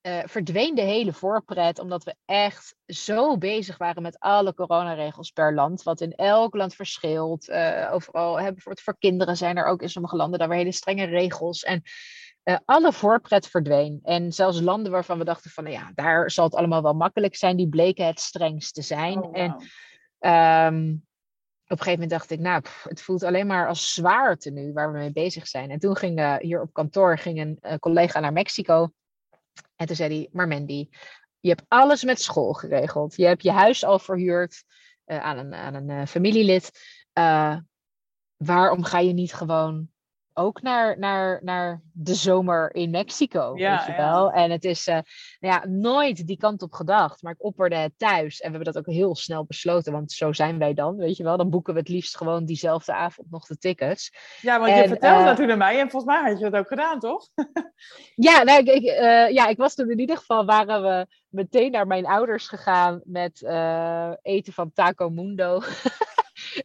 uh, verdween de hele voorpret, omdat we echt zo bezig waren met alle coronaregels per land, wat in elk land verschilt. Uh, overal, hè, bijvoorbeeld voor kinderen zijn er ook in sommige landen daar weer hele strenge regels. En uh, alle voorpret verdween. En zelfs landen waarvan we dachten van, nou ja, daar zal het allemaal wel makkelijk zijn, die bleken het strengst te zijn. Oh, wow. En um, op een gegeven moment dacht ik, nou, pff, het voelt alleen maar als zwaarte nu waar we mee bezig zijn. En toen ging hier op kantoor ging een collega naar Mexico. En toen zei hij, maar Mandy, je hebt alles met school geregeld. Je hebt je huis al verhuurd uh, aan een, aan een familielid. waarom ga je niet gewoon ook naar, naar, naar de zomer in Mexico, Ja, weet je ja. wel. En het is eh, nou ja, nooit die kant op gedacht, maar ik opperde het thuis. En we hebben dat ook heel snel besloten, want zo zijn wij dan, weet je wel. Dan boeken we het liefst gewoon diezelfde avond nog de tickets. Ja, want je vertelde eh, dat toen aan mij en volgens mij had je dat ook gedaan, toch? Ja, nou, ik, ik, eh, ja, ik was toen in ieder geval, waren we meteen naar mijn ouders gegaan met eh, eten van Taco Mundo.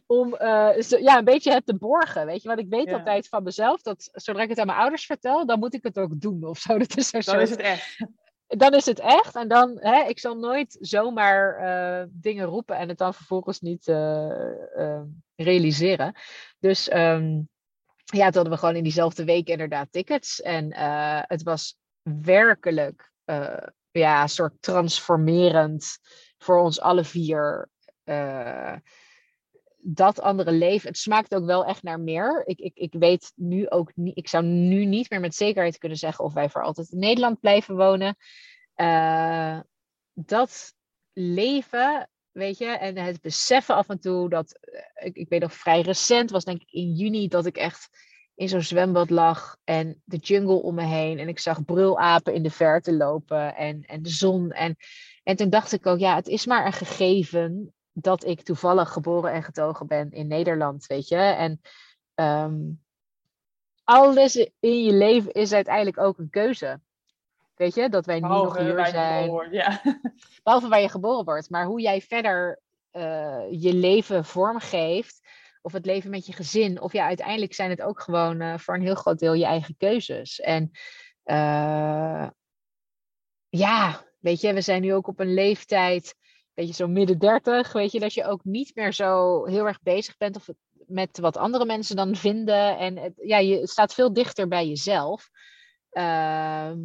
Om eh, zo- ja, een beetje het te borgen, weet je. Want ik weet Ja. altijd van mezelf dat zodra ik het aan mijn ouders vertel, dan moet ik het ook doen of zo. Dat is een Dan is het echt. dan is het echt. En dan, hè, ik zal nooit zomaar eh, dingen roepen en het dan vervolgens niet eh, realiseren. Dus ehm, ja, toen hadden we gewoon in diezelfde week inderdaad tickets. En het was werkelijk ja, een soort transformerend voor ons alle vier. Dat andere leven. Het smaakt ook wel echt naar meer. Ik, ik, ik weet nu ook niet, ik zou nu niet meer met zekerheid kunnen zeggen of wij voor altijd in Nederland blijven wonen. Eh, dat leven, weet je, en het beseffen af en toe dat, eh, ik, ik weet nog vrij recent, was denk ik in juni, dat ik echt in zo'n zwembad lag en de jungle om me heen en ik zag brulapen in de verte lopen en, en de zon. En, en toen dacht ik ook, ja, het is maar een gegeven dat ik toevallig geboren en getogen ben in Nederland, weet je. En ehm, alles in je leven is uiteindelijk ook een keuze. Weet je, dat wij nu nog hier zijn. wordt, Ja. Behalve waar je geboren wordt. Maar hoe jij verder eh, je leven vormgeeft. Of het leven met je gezin. Of ja, uiteindelijk zijn het ook gewoon eh, voor een heel groot deel je eigen keuzes. En eh, ja, weet je, we zijn nu ook op een leeftijd. Weet je, zo midden dertig. Weet je, dat je ook niet meer zo heel erg bezig bent. Of met wat andere mensen dan vinden. En het, ja, je staat veel dichter bij jezelf. Ehm,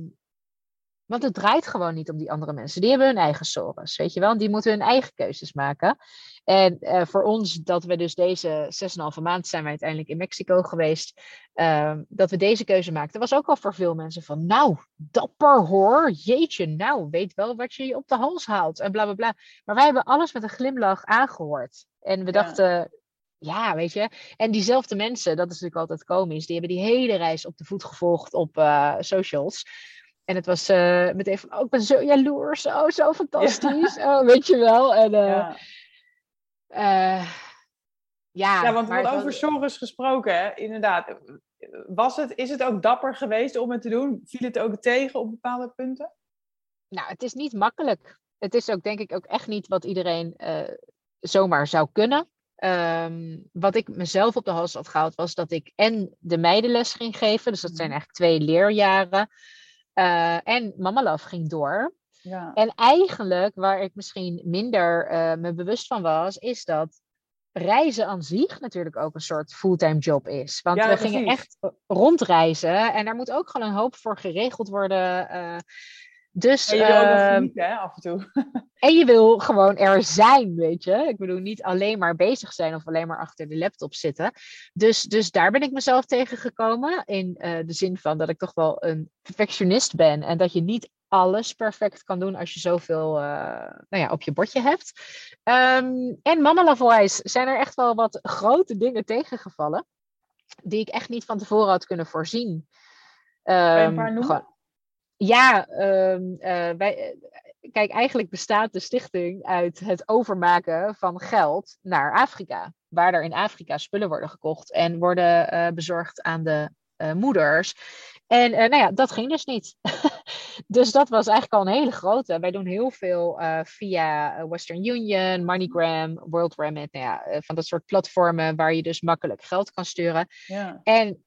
want het draait gewoon niet om die andere mensen. Die hebben hun eigen sores, weet je wel. En die moeten hun eigen keuzes maken. En eh, voor ons, dat we dus deze 6,5 maand zijn we uiteindelijk in Mexico geweest. ehm, dat we deze keuze maakten, was ook al voor veel mensen van... Nou, dapper hoor. Jeetje, nou, weet wel wat je je op de hals haalt. En bla, bla, bla. Maar wij hebben alles met een glimlach aangehoord. En we Ja. dachten... Ja, weet je. En diezelfde mensen, dat is natuurlijk altijd komisch, die hebben die hele reis op de voet gevolgd op eh, socials. En het was eh, meteen van, oh, ik ben zo jaloers, oh, zo fantastisch, oh, weet je wel. En, eh, Ja. Uh, ja, ja, want over zorgens gesproken, hè? inderdaad. Was het, is het ook dapper geweest om het te doen? Viel het ook tegen op bepaalde punten? Nou, het is niet makkelijk. Het is ook denk ik ook echt niet wat iedereen zomaar zou kunnen. Um, wat ik mezelf op de hals had gehaald was dat ik en de meidenles ging geven. Dus dat zijn mhm. eigenlijk twee leerjaren. Uh, en Mama Love ging door. Ja. En eigenlijk, waar ik misschien minder uh, me bewust van was, is dat reizen aan zich natuurlijk ook een soort fulltime job is. Want we gingen echt rondreizen en daar moet ook gewoon een hoop voor geregeld worden. Uh, dus, en je wil uh, genieten, hè, af en toe. en je wil gewoon er zijn, weet je. Ik bedoel, niet alleen maar bezig zijn of alleen maar achter de laptop zitten. Dus, dus daar ben ik mezelf tegengekomen. In uh, de zin van dat ik toch wel een perfectionist ben. En dat je niet alles perfect kan doen als je zoveel uh, nou ja, op je bordje hebt. Um, en Mama Lavois zijn er echt wel wat grote dingen tegengevallen. Die ik echt niet van tevoren had kunnen voorzien. Um, een paar noemen? Ja, um, uh, wij, kijk, eigenlijk bestaat de stichting uit het overmaken van geld naar Afrika. Waar er in Afrika spullen worden gekocht en worden uh, bezorgd aan de uh, moeders. En nou ja, dat ging dus niet. dus dat was eigenlijk al een hele grote. Wij doen heel veel via Western Union, MoneyGram, World Remit. Nou ja, van dat soort platformen waar je dus makkelijk geld kan sturen. Ja. En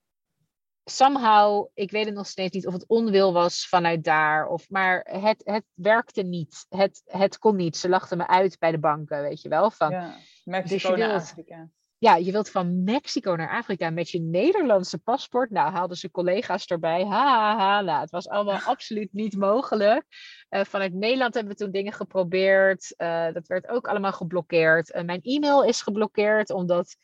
somehow, ik weet het nog steeds niet of het onwil was vanuit daar. Of, maar het, het werkte niet. Het, het kon niet. Ze lachten me uit bij de banken, weet je wel. Van, ja, Mexico dus naar Afrika. Ja, je wilt van Mexico naar Afrika met je Nederlandse paspoort. Nou, haalden ze collega's erbij. Ha, ha, ha. Nou, het was allemaal absoluut niet mogelijk. Uh, vanuit Nederland hebben we toen dingen geprobeerd. Uh, dat werd ook allemaal geblokkeerd. Uh, mijn e-mail is geblokkeerd omdat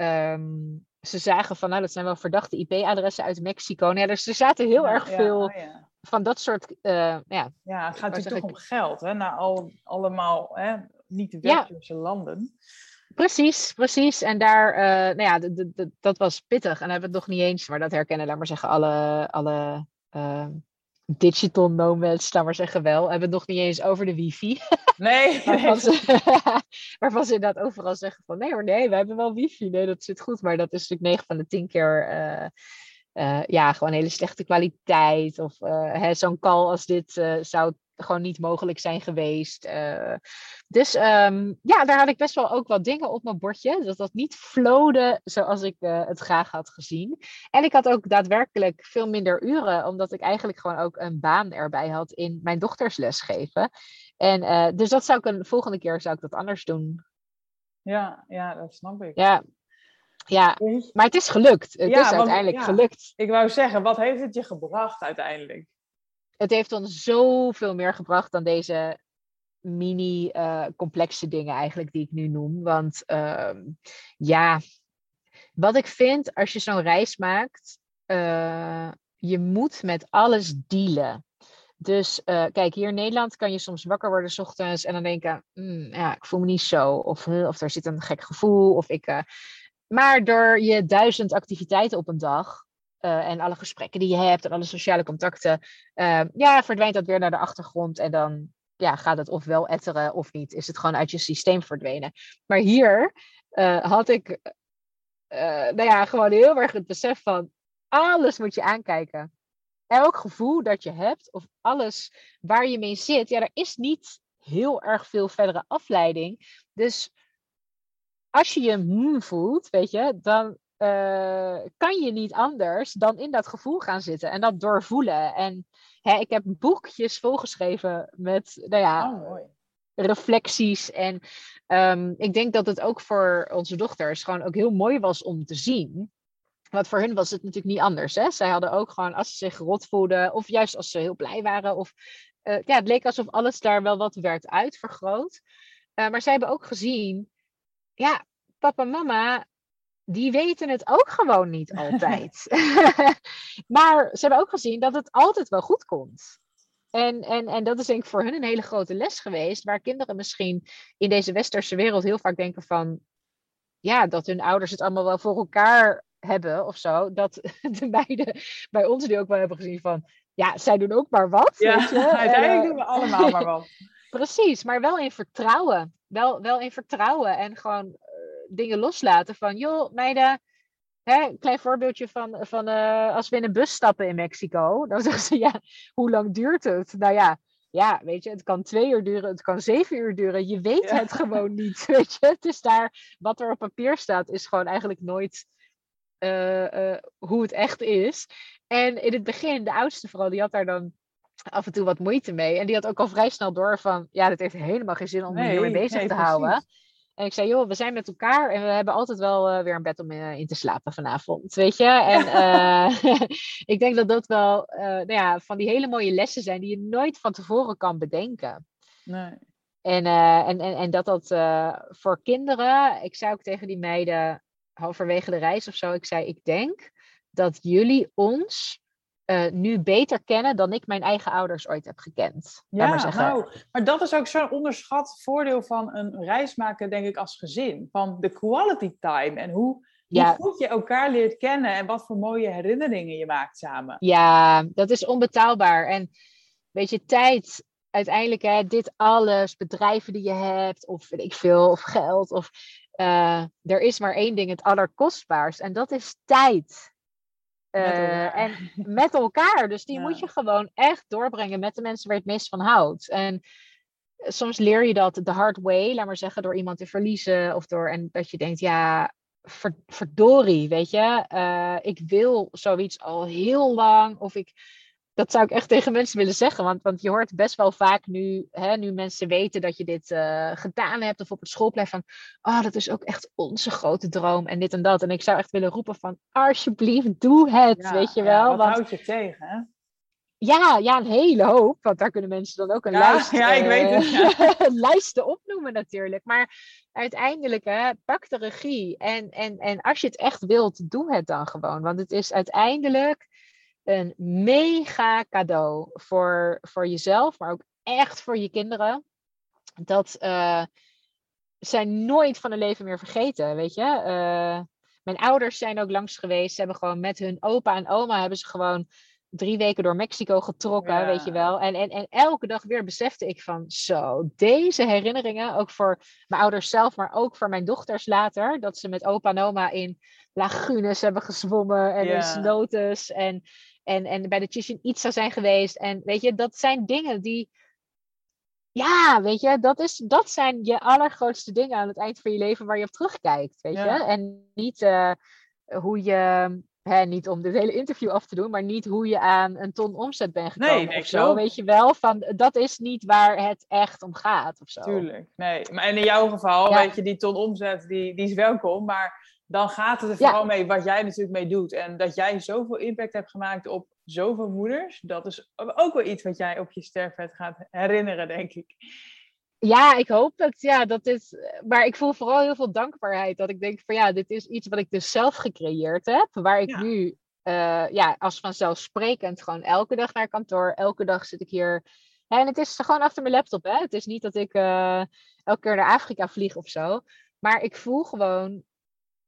um, ze zagen van, nou, dat zijn wel verdachte IP-adressen uit Mexico. Nou ja, dus er zaten heel erg veel oh ja. van dat soort. Uh, ja, ja, het gaat natuurlijk toch om geld, hè? Naar al, allemaal hè? niet de westerse landen. Precies, precies. En daar, uh, nou ja, dat was pittig. En dan hebben we het nog niet eens, maar dat herkennen, laat maar zeggen, alle, alle uh, digital nomads, laat maar zeggen wel. We hebben het nog niet eens over de wifi. Nee. waarvan, ze, waarvan ze inderdaad overal zeggen van nee hoor, nee, we hebben wel wifi. Nee, dat zit goed. Maar dat is natuurlijk 9 van de 10 keer uh, uh, ja, gewoon hele slechte kwaliteit. Of uh, zo'n call als dit zou gewoon niet mogelijk zijn geweest. Uh, dus um, ja, daar had ik best wel ook wat dingen op mijn bordje. Dat dat niet flowde zoals ik uh, het graag had gezien. En ik had ook daadwerkelijk veel minder uren, omdat ik eigenlijk gewoon ook een baan erbij had in mijn dochters lesgeven. En uh, dus dat zou ik een volgende keer zou ik dat anders doen. Ja, ja, dat snap ik. Ja, ja, maar het is gelukt. Het ja, is uiteindelijk ja, gelukt. Ik wou zeggen, wat heeft het je gebracht uiteindelijk? Het heeft ons zoveel meer gebracht dan deze mini uh, complexe dingen eigenlijk die ik nu noem. Want uh, ja, wat ik vind als je zo'n reis maakt, uh, je moet met alles dealen. Dus uh, kijk, hier in Nederland kan je soms wakker worden s ochtends en dan denken, mm, ja, ik voel me niet zo. Of, of er zit een gek gevoel. Of ik, maar door je duizend activiteiten op een dag, uh, en alle gesprekken die je hebt en alle sociale contacten, uh, ja, verdwijnt dat weer naar de achtergrond en dan ja, gaat het ofwel etteren of niet. Is het gewoon uit je systeem verdwenen. Maar hier uh, had ik, nou ja, gewoon heel erg het besef van alles moet je aankijken. Elk gevoel dat je hebt of alles waar je mee zit, ja, er is niet heel erg veel verdere afleiding. Dus als je je hmm voelt, weet je, dan uh, kan je niet anders dan in dat gevoel gaan zitten en dat doorvoelen. En hè, ik heb boekjes volgeschreven met, nou ja, oh, reflecties. En um, ik denk dat het ook voor onze dochters gewoon ook heel mooi was om te zien. Want voor hun was het natuurlijk niet anders. Hè? Zij hadden ook gewoon, als ze zich rot voelden, of juist als ze heel blij waren, of uh, ja, het leek alsof alles daar wel wat werd uitvergroot. Uh, maar zij hebben ook gezien, ja, papa en mama, die weten het ook gewoon niet altijd. maar ze hebben ook gezien dat het altijd wel goed komt. En, en, en dat is denk ik voor hun een hele grote les geweest, waar kinderen misschien in deze westerse wereld heel vaak denken van, ja, dat hun ouders het allemaal wel voor elkaar hebben of zo. Dat de meiden bij ons die ook wel hebben gezien van, ja, zij doen ook maar wat. Ja, weet je? uiteindelijk uh, doen we allemaal maar wat. Precies, maar wel in vertrouwen. wel, wel in vertrouwen en gewoon dingen loslaten van, joh, meiden, hè, klein voorbeeldje van, van uh, als we in een bus stappen in Mexico, dan zeggen ze, ja, hoe lang duurt het? Nou ja, ja, weet je, het kan twee uur duren, het kan zeven uur duren. Je weet het gewoon niet, weet je. Het is daar, wat er op papier staat, is gewoon eigenlijk nooit uh, uh, hoe het echt is. En in het begin, de oudste vooral, die had daar dan af en toe wat moeite mee. En die had ook al vrij snel door van, ja, dat heeft helemaal geen zin om nee, hiermee bezig nee, te precies. houden. En ik zei, joh, we zijn met elkaar en we hebben altijd wel uh, weer een bed om in te slapen vanavond, weet je. En uh, ik denk dat dat wel uh, nou ja, van die hele mooie lessen zijn die je nooit van tevoren kan bedenken. Nee. En, en, en, en dat dat voor kinderen, ik zei ook tegen die meiden halverwege de reis of zo, ik zei, ik denk dat jullie ons uh, nu beter kennen dan ik mijn eigen ouders ooit heb gekend. Ja, maar, zeggen. nou, maar dat is ook zo'n onderschat voordeel van een reis maken, denk ik, als gezin. Van de quality time en hoe, ja. hoe goed je elkaar leert kennen en wat voor mooie herinneringen je maakt samen. Ja, dat is onbetaalbaar. En weet je, tijd, uiteindelijk, hè, dit alles, bedrijven die je hebt, of weet ik veel, of geld, of uh, er is maar één ding het allerkostbaarst en dat is tijd. Uh, en met elkaar. Dus die ja. moet je gewoon echt doorbrengen met de mensen waar je het meest van houdt. En soms leer je dat de hard way, laat maar zeggen, door iemand te verliezen. Of door, en dat je denkt, ja, ver, verdorie, weet je. Uh, ik wil zoiets al heel lang. Of ik dat zou ik echt tegen mensen willen zeggen. Want, want je hoort best wel vaak nu, hè, nu mensen weten dat je dit uh, gedaan hebt of op het schoolplein van, oh, dat is ook echt onze grote droom en dit en dat. En ik zou echt willen roepen van, alsjeblieft, doe het, ja, weet je wel. Ja, wat want, houd je tegen, hè? Ja, ja, een hele hoop. Want daar kunnen mensen dan ook een ja, lijst, ja, ik weet het, ja. lijsten opnoemen natuurlijk. Maar uiteindelijk, hè, pak de regie. En, en, en als je het echt wilt, doe het dan gewoon. Want het is uiteindelijk een mega cadeau voor, voor jezelf, maar ook echt voor je kinderen. Dat uh, zij nooit van hun leven meer vergeten, weet je. Uh, mijn ouders zijn ook langs geweest. Ze hebben gewoon met hun opa en oma hebben ze gewoon drie weken door Mexico getrokken, ja. weet je wel. En, en, en elke dag weer besefte ik van, zo, deze herinneringen, ook voor mijn ouders zelf, maar ook voor mijn dochters later, dat ze met opa en oma in lagunes hebben gezwommen en ja. in en, en, en bij de Chichen Itza zijn geweest. En weet je, dat zijn dingen die, ja, weet je, dat, is, dat zijn je allergrootste dingen aan het eind van je leven waar je op terugkijkt, weet ja. je. En niet uh, hoe je Hè, niet om dit hele interview af te doen, maar niet hoe je aan een ton omzet bent gekomen nee, nee, of zo. Weet je wel, van dat is niet waar het echt om gaat of zo. Tuurlijk, nee. Maar en in jouw geval, ja. weet je, die ton omzet, die, die is welkom, maar dan gaat het er vooral ja. mee wat jij natuurlijk mee doet. En dat jij zoveel impact hebt gemaakt op zoveel moeders, dat is ook wel iets wat jij op je sterfbed gaat herinneren, denk ik. Ja, ik hoop het. Ja, dat is. Maar ik voel vooral heel veel dankbaarheid. Dat ik denk van ja, dit is iets wat ik dus zelf gecreëerd heb. Waar ik ja. nu uh, ja, als vanzelfsprekend gewoon elke dag naar kantoor. Elke dag zit ik hier. En het is gewoon achter mijn laptop. Hè? Het is niet dat ik uh, elke keer naar Afrika vlieg of zo. Maar ik voel gewoon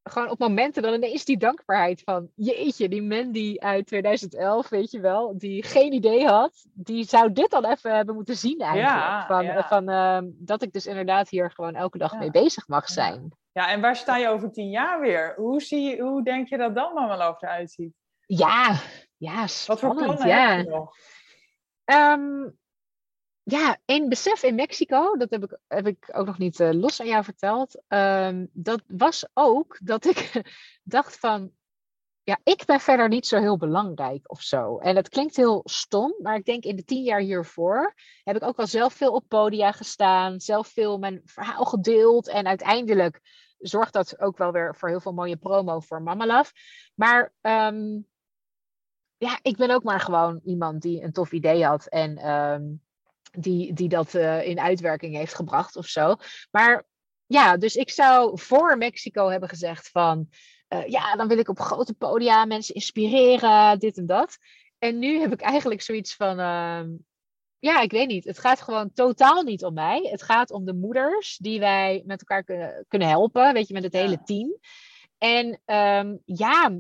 gewoon op momenten dan ineens die dankbaarheid van... Jeetje, die Mandy uit 2011, weet je wel, die geen idee had. Die zou dit dan even hebben moeten zien eigenlijk. Ja, van, ja. van uh, dat ik dus inderdaad hier gewoon elke dag ja. mee bezig mag zijn. Ja, en waar sta je over tien jaar weer? Hoe, zie je, hoe denk je dat dan Mama Love eruit ziet? Ja, ja, spannend, Wat voor plannen ja. heb je nog? Um, ja, één besef in Mexico, dat heb ik, heb ik ook nog niet uh, los aan jou verteld. Um, dat was ook dat ik dacht van, ja, ik ben verder niet zo heel belangrijk of zo. En het klinkt heel stom, maar ik denk in de tien jaar hiervoor heb ik ook wel zelf veel op podia gestaan, zelf veel mijn verhaal gedeeld. En uiteindelijk zorgt dat ook wel weer voor heel veel mooie promo voor Mama Love. Maar um, ja, ik ben ook maar gewoon iemand die een tof idee had en... Um, die, die dat uh, in uitwerking heeft gebracht of zo. Maar ja, dus ik zou voor Mexico hebben gezegd van... Uh, ja, dan wil ik op grote podia mensen inspireren, dit en dat. En nu heb ik eigenlijk zoiets van... Uh, ja, ik weet niet. Het gaat gewoon totaal niet om mij. Het gaat om de moeders die wij met elkaar kunnen, kunnen helpen. Weet je, met het hele team. En ehm, ja,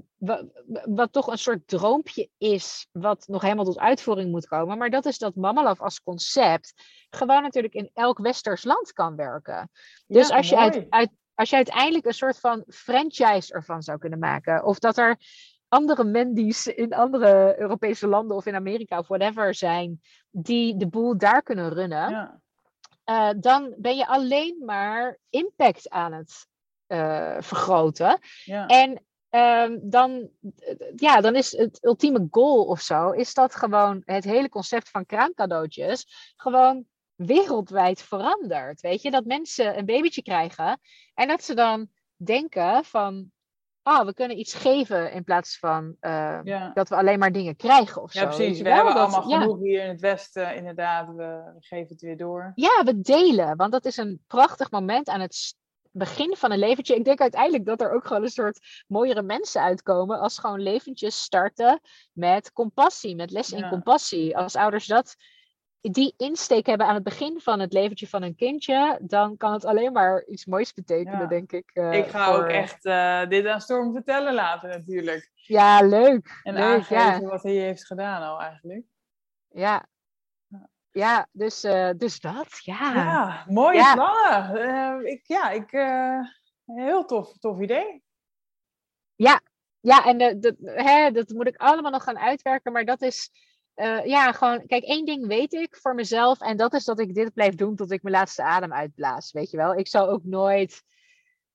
wat, toch een soort droompje is, wat nog helemaal tot uitvoering moet komen. Maar dat is dat Mamalaf als concept gewoon natuurlijk in elk westers land kan werken. Dus als, je uit, uit, als je uiteindelijk een soort van franchise ervan zou kunnen maken. Of dat er andere Mendy's in andere Europese landen of in Amerika of whatever zijn, die de boel daar kunnen runnen. Ja. Uh, dan ben je alleen maar impact aan het uh, vergroten. Ja. En um, dan, ja, dan is het ultieme goal of zo, is dat gewoon het hele concept van kraamcadeautjes gewoon wereldwijd verandert. Weet je, dat mensen een babytje krijgen en dat ze dan denken van, oh, we kunnen iets geven in plaats van uh, dat we alleen maar dingen krijgen of ja, zo. Ja, precies. We hebben allemaal genoeg hier in het Westen, inderdaad. We, we, geven het weer door. Ja, we delen. Want dat is een prachtig moment aan het begin van een leventje. Ik denk uiteindelijk dat er ook gewoon een soort mooiere mensen uitkomen als gewoon leventjes starten met compassie, met les in compassie. Als ouders dat die insteek hebben aan het begin van het leventje van een kindje, dan kan het alleen maar iets moois betekenen, denk ik. Uh, ik ga ook echt uh, dit aan Storm vertellen later natuurlijk. Ja, leuk. En leuk, aangeven wat hij heeft gedaan al eigenlijk. Ja, ja, dus, uh, dus dat, ja. Ja, mooie ja. plannen. Uh, ik, ja, ik, uh, heel tof, tof idee. Ja, ja en dat, hè, dat moet ik allemaal nog gaan uitwerken, maar dat is, ja, gewoon, kijk, één ding weet ik voor mezelf en dat is dat ik dit blijf doen tot ik mijn laatste adem uitblaas, weet je wel. Ik zal ook nooit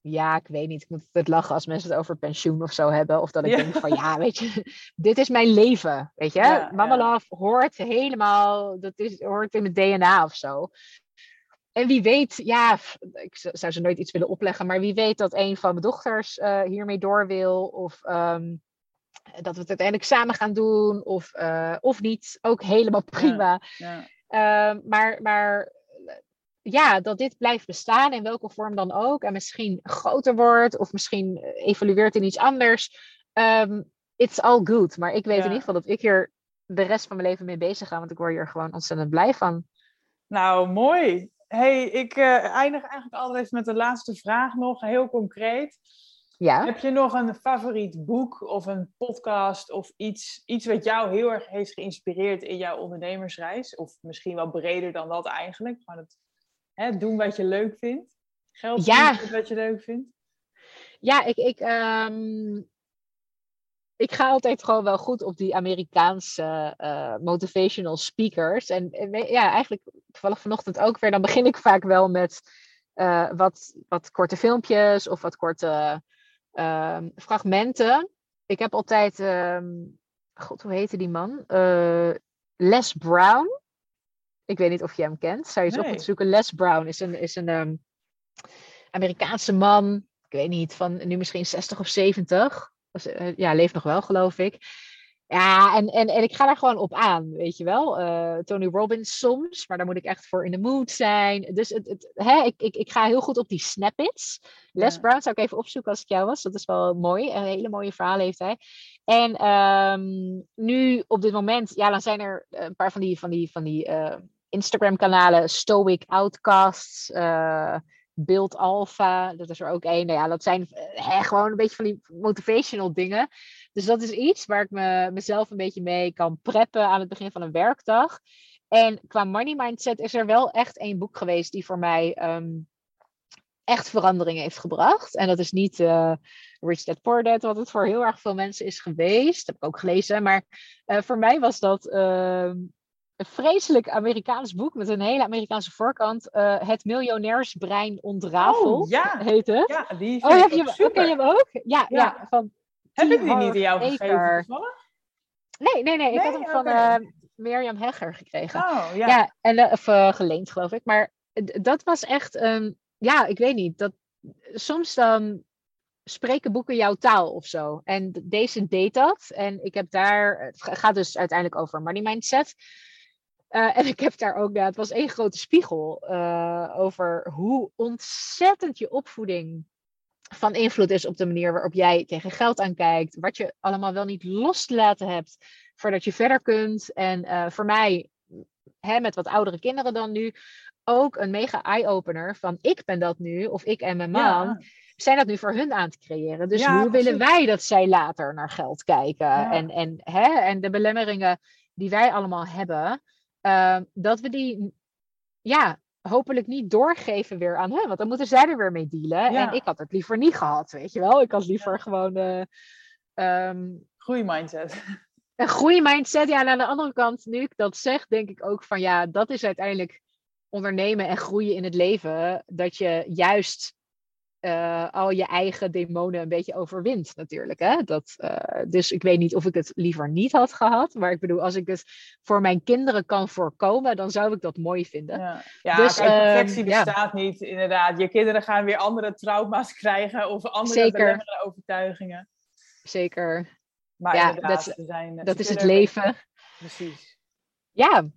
ja, ik weet niet. Ik moet het lachen als mensen het over pensioen of zo hebben. Of dat ik denk van, ja, weet je, dit is mijn leven. Weet je, ja, Mama Love hoort helemaal, dat is, hoort in mijn DNA of zo. En wie weet, ja, ik zou ze nooit iets willen opleggen, maar wie weet dat een van mijn dochters uh, hiermee door wil. Of um, dat we het uiteindelijk samen gaan doen, of, uh, of niet. Ook helemaal prima. Ja, uh, maar, maar ja, dat dit blijft bestaan, in welke vorm dan ook, en misschien groter wordt of misschien evolueert in iets anders. Um, it's all good. Maar ik weet in ieder geval dat ik hier de rest van mijn leven mee bezig ga, want ik word hier gewoon ontzettend blij van. Nou, mooi. Hey, ik uh, eindig eigenlijk altijd met de laatste vraag nog, heel concreet. Ja. Heb je nog een favoriet boek of een podcast of iets, iets wat jou heel erg heeft geïnspireerd in jouw ondernemersreis? Of misschien wel breder dan dat eigenlijk. Gewoon het Hè, doen wat je leuk vindt. Geld ja. wat je leuk vindt. Ja, ik, ik, um, ik ga altijd gewoon wel goed op die Amerikaanse uh, motivational speakers. En ja, eigenlijk toevallig vanochtend ook weer. Dan begin ik vaak wel met uh, wat, wat korte filmpjes of wat korte uh, fragmenten. Ik heb altijd, um, god, hoe heette die man? Les Brown. Ik weet niet of je hem kent. Zou je eens nee. op zoeken. Les Brown is een, is een um, Amerikaanse man. Ik weet niet, van nu misschien 60 of 70. Uh, ja, leeft nog wel, geloof ik. Ja, en, en, en ik ga daar gewoon op aan, weet je wel. Uh, Tony Robbins soms, maar daar moet ik echt voor in de mood zijn. Dus het, het, hè, ik, ik, ik ga heel goed op die snippets. Les ja. Brown zou ik even opzoeken als ik jou was. Dat is wel mooi. Een hele mooie verhaal heeft hij. En um, nu op dit moment, ja, dan zijn er een paar van die, van die, van die uh, Instagram-kanalen, Stoic Outcasts, uh, Build Alpha, dat is er ook één. Nou ja, dat zijn uh, gewoon een beetje van die motivational dingen. Dus dat is iets waar ik me, mezelf een beetje mee kan preppen aan het begin van een werkdag. En qua money mindset is er wel echt één boek geweest die voor mij um, echt verandering heeft gebracht. En dat is niet uh, Rich Dad Poor Dad, wat het voor heel erg veel mensen is geweest. Dat heb ik ook gelezen. Maar voor mij was dat uh, een vreselijk Amerikaans boek met een hele Amerikaanse voorkant. Uh, het miljonairsbrein ontrafeld oh, ja. heet het. Ja, die oh, heb je, ken je hem ook? Ja, ja. ja van heb ik die niet in jou gegeven Nee, nee, nee. Ik had hem van uh, Mirjam Hegger gekregen. Oh, ja. ja en, uh, of uh, geleend, geloof ik. Maar dat was echt, um, ja, ik weet niet. Dat, soms dan spreken boeken jouw taal of zo. En deze deed dat. En ik heb daar, het gaat dus uiteindelijk over money mindset. Uh, en ik heb daar ook, ja, het was één grote spiegel uh, over hoe ontzettend je opvoeding van invloed is op de manier waarop jij tegen geld aankijkt. Wat je allemaal wel niet los te laten hebt voordat je verder kunt. En uh, voor mij, hè, met wat oudere kinderen dan nu, ook een mega eye-opener van ik ben dat nu, of ik en mijn man. Ja. zijn dat nu voor hun aan te creëren. Dus hoe willen wij dat zij later naar geld kijken? En, en, hè, en de belemmeringen die wij allemaal hebben, uh, dat we die ja, hopelijk niet doorgeven weer aan hen. Want dan moeten zij er weer mee dealen. En ik had het liever niet gehad, weet je wel. Ik had liever gewoon... Uh, um, mindset. Een goede mindset. Ja, en aan de andere kant, nu ik dat zeg, denk ik ook van ja, dat is uiteindelijk ondernemen en groeien in het leven. Dat je juist uh, al je eigen demonen een beetje overwint, natuurlijk. Hè? Dat, uh, dus ik weet niet of ik het liever niet had gehad. Maar ik bedoel, als ik het voor mijn kinderen kan voorkomen, dan zou ik dat mooi vinden. Ja, ja dus, kijk, perfectie uh, bestaat ja. niet, inderdaad. Je kinderen gaan weer andere trauma's krijgen of andere overtuigingen. Zeker. Maar ja, dat, zijn, dat is het leven. Precies. Ja,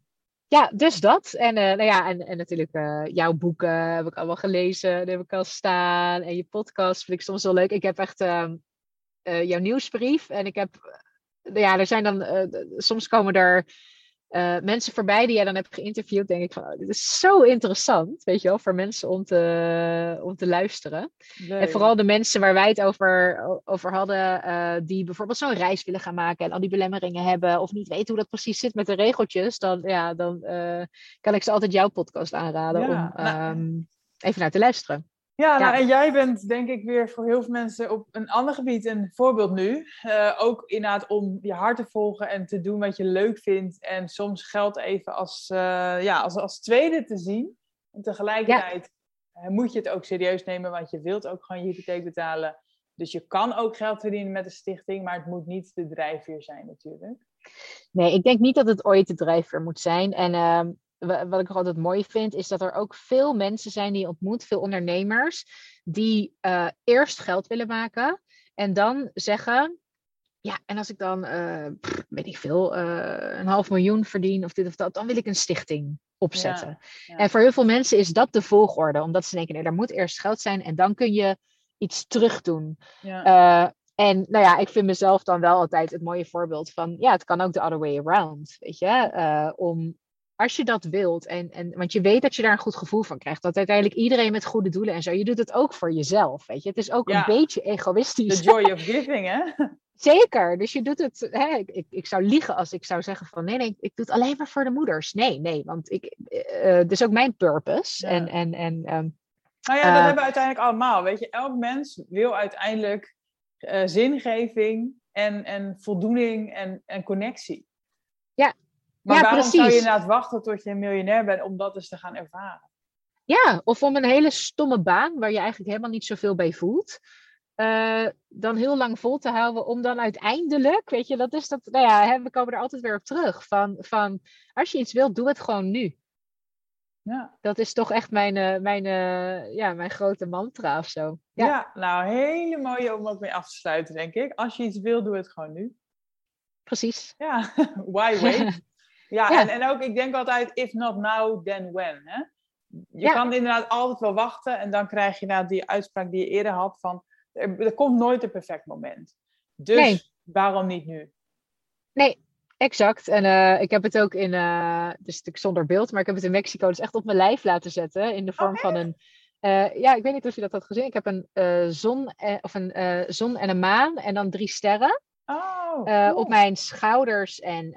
ja, dus dat. En, uh, nou ja, en, en natuurlijk uh, jouw boeken heb ik allemaal gelezen. Die heb ik al staan. En je podcast vind ik soms wel leuk. Ik heb echt uh, jouw nieuwsbrief. En ik heb... ja, er zijn dan... soms komen er uh, mensen voorbij die jij dan hebt geïnterviewd, denk ik van, oh, dit is zo interessant, weet je wel, voor mensen om te, om te luisteren. En vooral de mensen waar wij het over, over hadden, uh, die bijvoorbeeld zo'n reis willen gaan maken en al die belemmeringen hebben, of niet weten hoe dat precies zit met de regeltjes, dan, ja, dan uh, kan ik ze altijd jouw podcast aanraden ja, om nou, um, even naar te luisteren. Ja, nou, en jij bent denk ik weer voor heel veel mensen op een ander gebied een voorbeeld nu. Uh, ook inderdaad om je hart te volgen en te doen wat je leuk vindt. En soms geld even als, uh, ja, als, als tweede te zien. En tegelijkertijd ja. moet je het ook serieus nemen, want je wilt ook gewoon je hypotheek betalen. Dus je kan ook geld verdienen met een stichting, maar het moet niet de drijfveer zijn natuurlijk. Nee, ik denk niet dat het ooit de drijfveer moet zijn. En uh, wat ik altijd mooi vind, is dat er ook veel mensen zijn die je ontmoet, veel ondernemers, die uh, eerst geld willen maken en dan zeggen. Ja, en als ik dan, uh, pff, weet ik veel, uh, een half miljoen verdien of dit of dat, dan wil ik een stichting opzetten. Ja, ja. En voor heel veel mensen is dat de volgorde, omdat ze denken, nee, er moet eerst geld zijn en dan kun je iets terug doen. Ja. En nou ja, ik vind mezelf dan wel altijd het mooie voorbeeld van, ja, het kan ook the other way around, weet je, uh, om als je dat wilt, en, en, want je weet dat je daar een goed gevoel van krijgt, dat uiteindelijk iedereen met goede doelen en zo, je doet het ook voor jezelf, weet je. Het is ook een beetje egoïstisch. The joy of giving, hè? Zeker, dus je doet het, hè, ik, ik zou liegen als ik zou zeggen van nee, nee, ik doe het alleen maar voor de moeders. Nee, nee, want ik, uh, dus ook mijn purpose. Ja. En, en, en, um, nou ja, dat uh, hebben we uiteindelijk allemaal, weet je. Elk mens wil uiteindelijk uh, zingeving en, en voldoening en, en connectie. Ja, maar ja, waarom precies. zou je inderdaad wachten tot je een miljonair bent om dat eens te gaan ervaren? Ja, of om een hele stomme baan waar je eigenlijk helemaal niet zoveel bij voelt. Uh, dan heel lang vol te houden om dan uiteindelijk, weet je, dat is dat, nou ja, hè, we komen er altijd weer op terug. Van, van als je iets wilt, doe het gewoon nu. Ja. Dat is toch echt mijn, uh, mijn, uh, ja, mijn grote mantra of zo. Ja. ja, nou, hele mooie om ook mee af te sluiten, denk ik. Als je iets wil, doe het gewoon nu. Precies. Ja, why wait? Ja, ja. En, en ook, ik denk altijd, if not now, then when. Hè? Je ja. kan inderdaad altijd wel wachten en dan krijg je nou die uitspraak die je eerder had van, er, er komt nooit een perfect moment. Dus nee. waarom niet nu? Nee, exact. En uh, ik heb het ook in, uh, dus ik zonder beeld, maar ik heb het in Mexico dus echt op mijn lijf laten zetten in de vorm van een, uh, ja, ik weet niet of je dat had gezien. Ik heb een zon, of een zon en een maan en dan drie sterren. Oh, cool. op mijn schouders en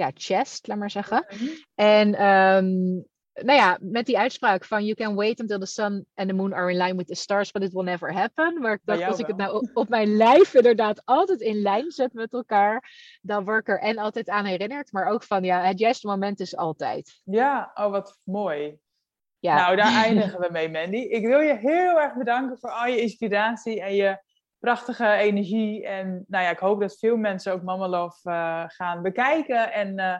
ja, chest, laat maar zeggen. Mm -hmm. En um, nou ja, met die uitspraak van you can wait until the sun and the moon are in line with the stars, but it will never happen. Maar ik dacht, als ik het nou op, op, mijn lijf inderdaad altijd in lijn zet met elkaar, dan word ik er en altijd aan herinnerd, maar ook van ja, het juiste moment is altijd. Ja, oh wat mooi. Ja. Nou, daar eindigen we mee, Mandy. Ik wil je heel erg bedanken voor al je inspiratie en je prachtige energie. En nou ja, ik hoop dat veel mensen ook Mama Love uh, gaan bekijken. En uh,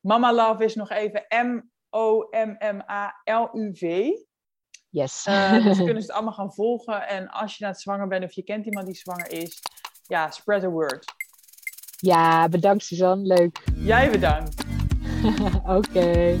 Mama Love is nog even M-O-M-M-A-L-U-V. Yes. Uh, dus kunnen ze het allemaal gaan volgen. En als je net zwanger bent of je kent iemand die zwanger is, ja, spread the word. Ja, bedankt Suzanne. Leuk. Jij bedankt. Oké. Okay.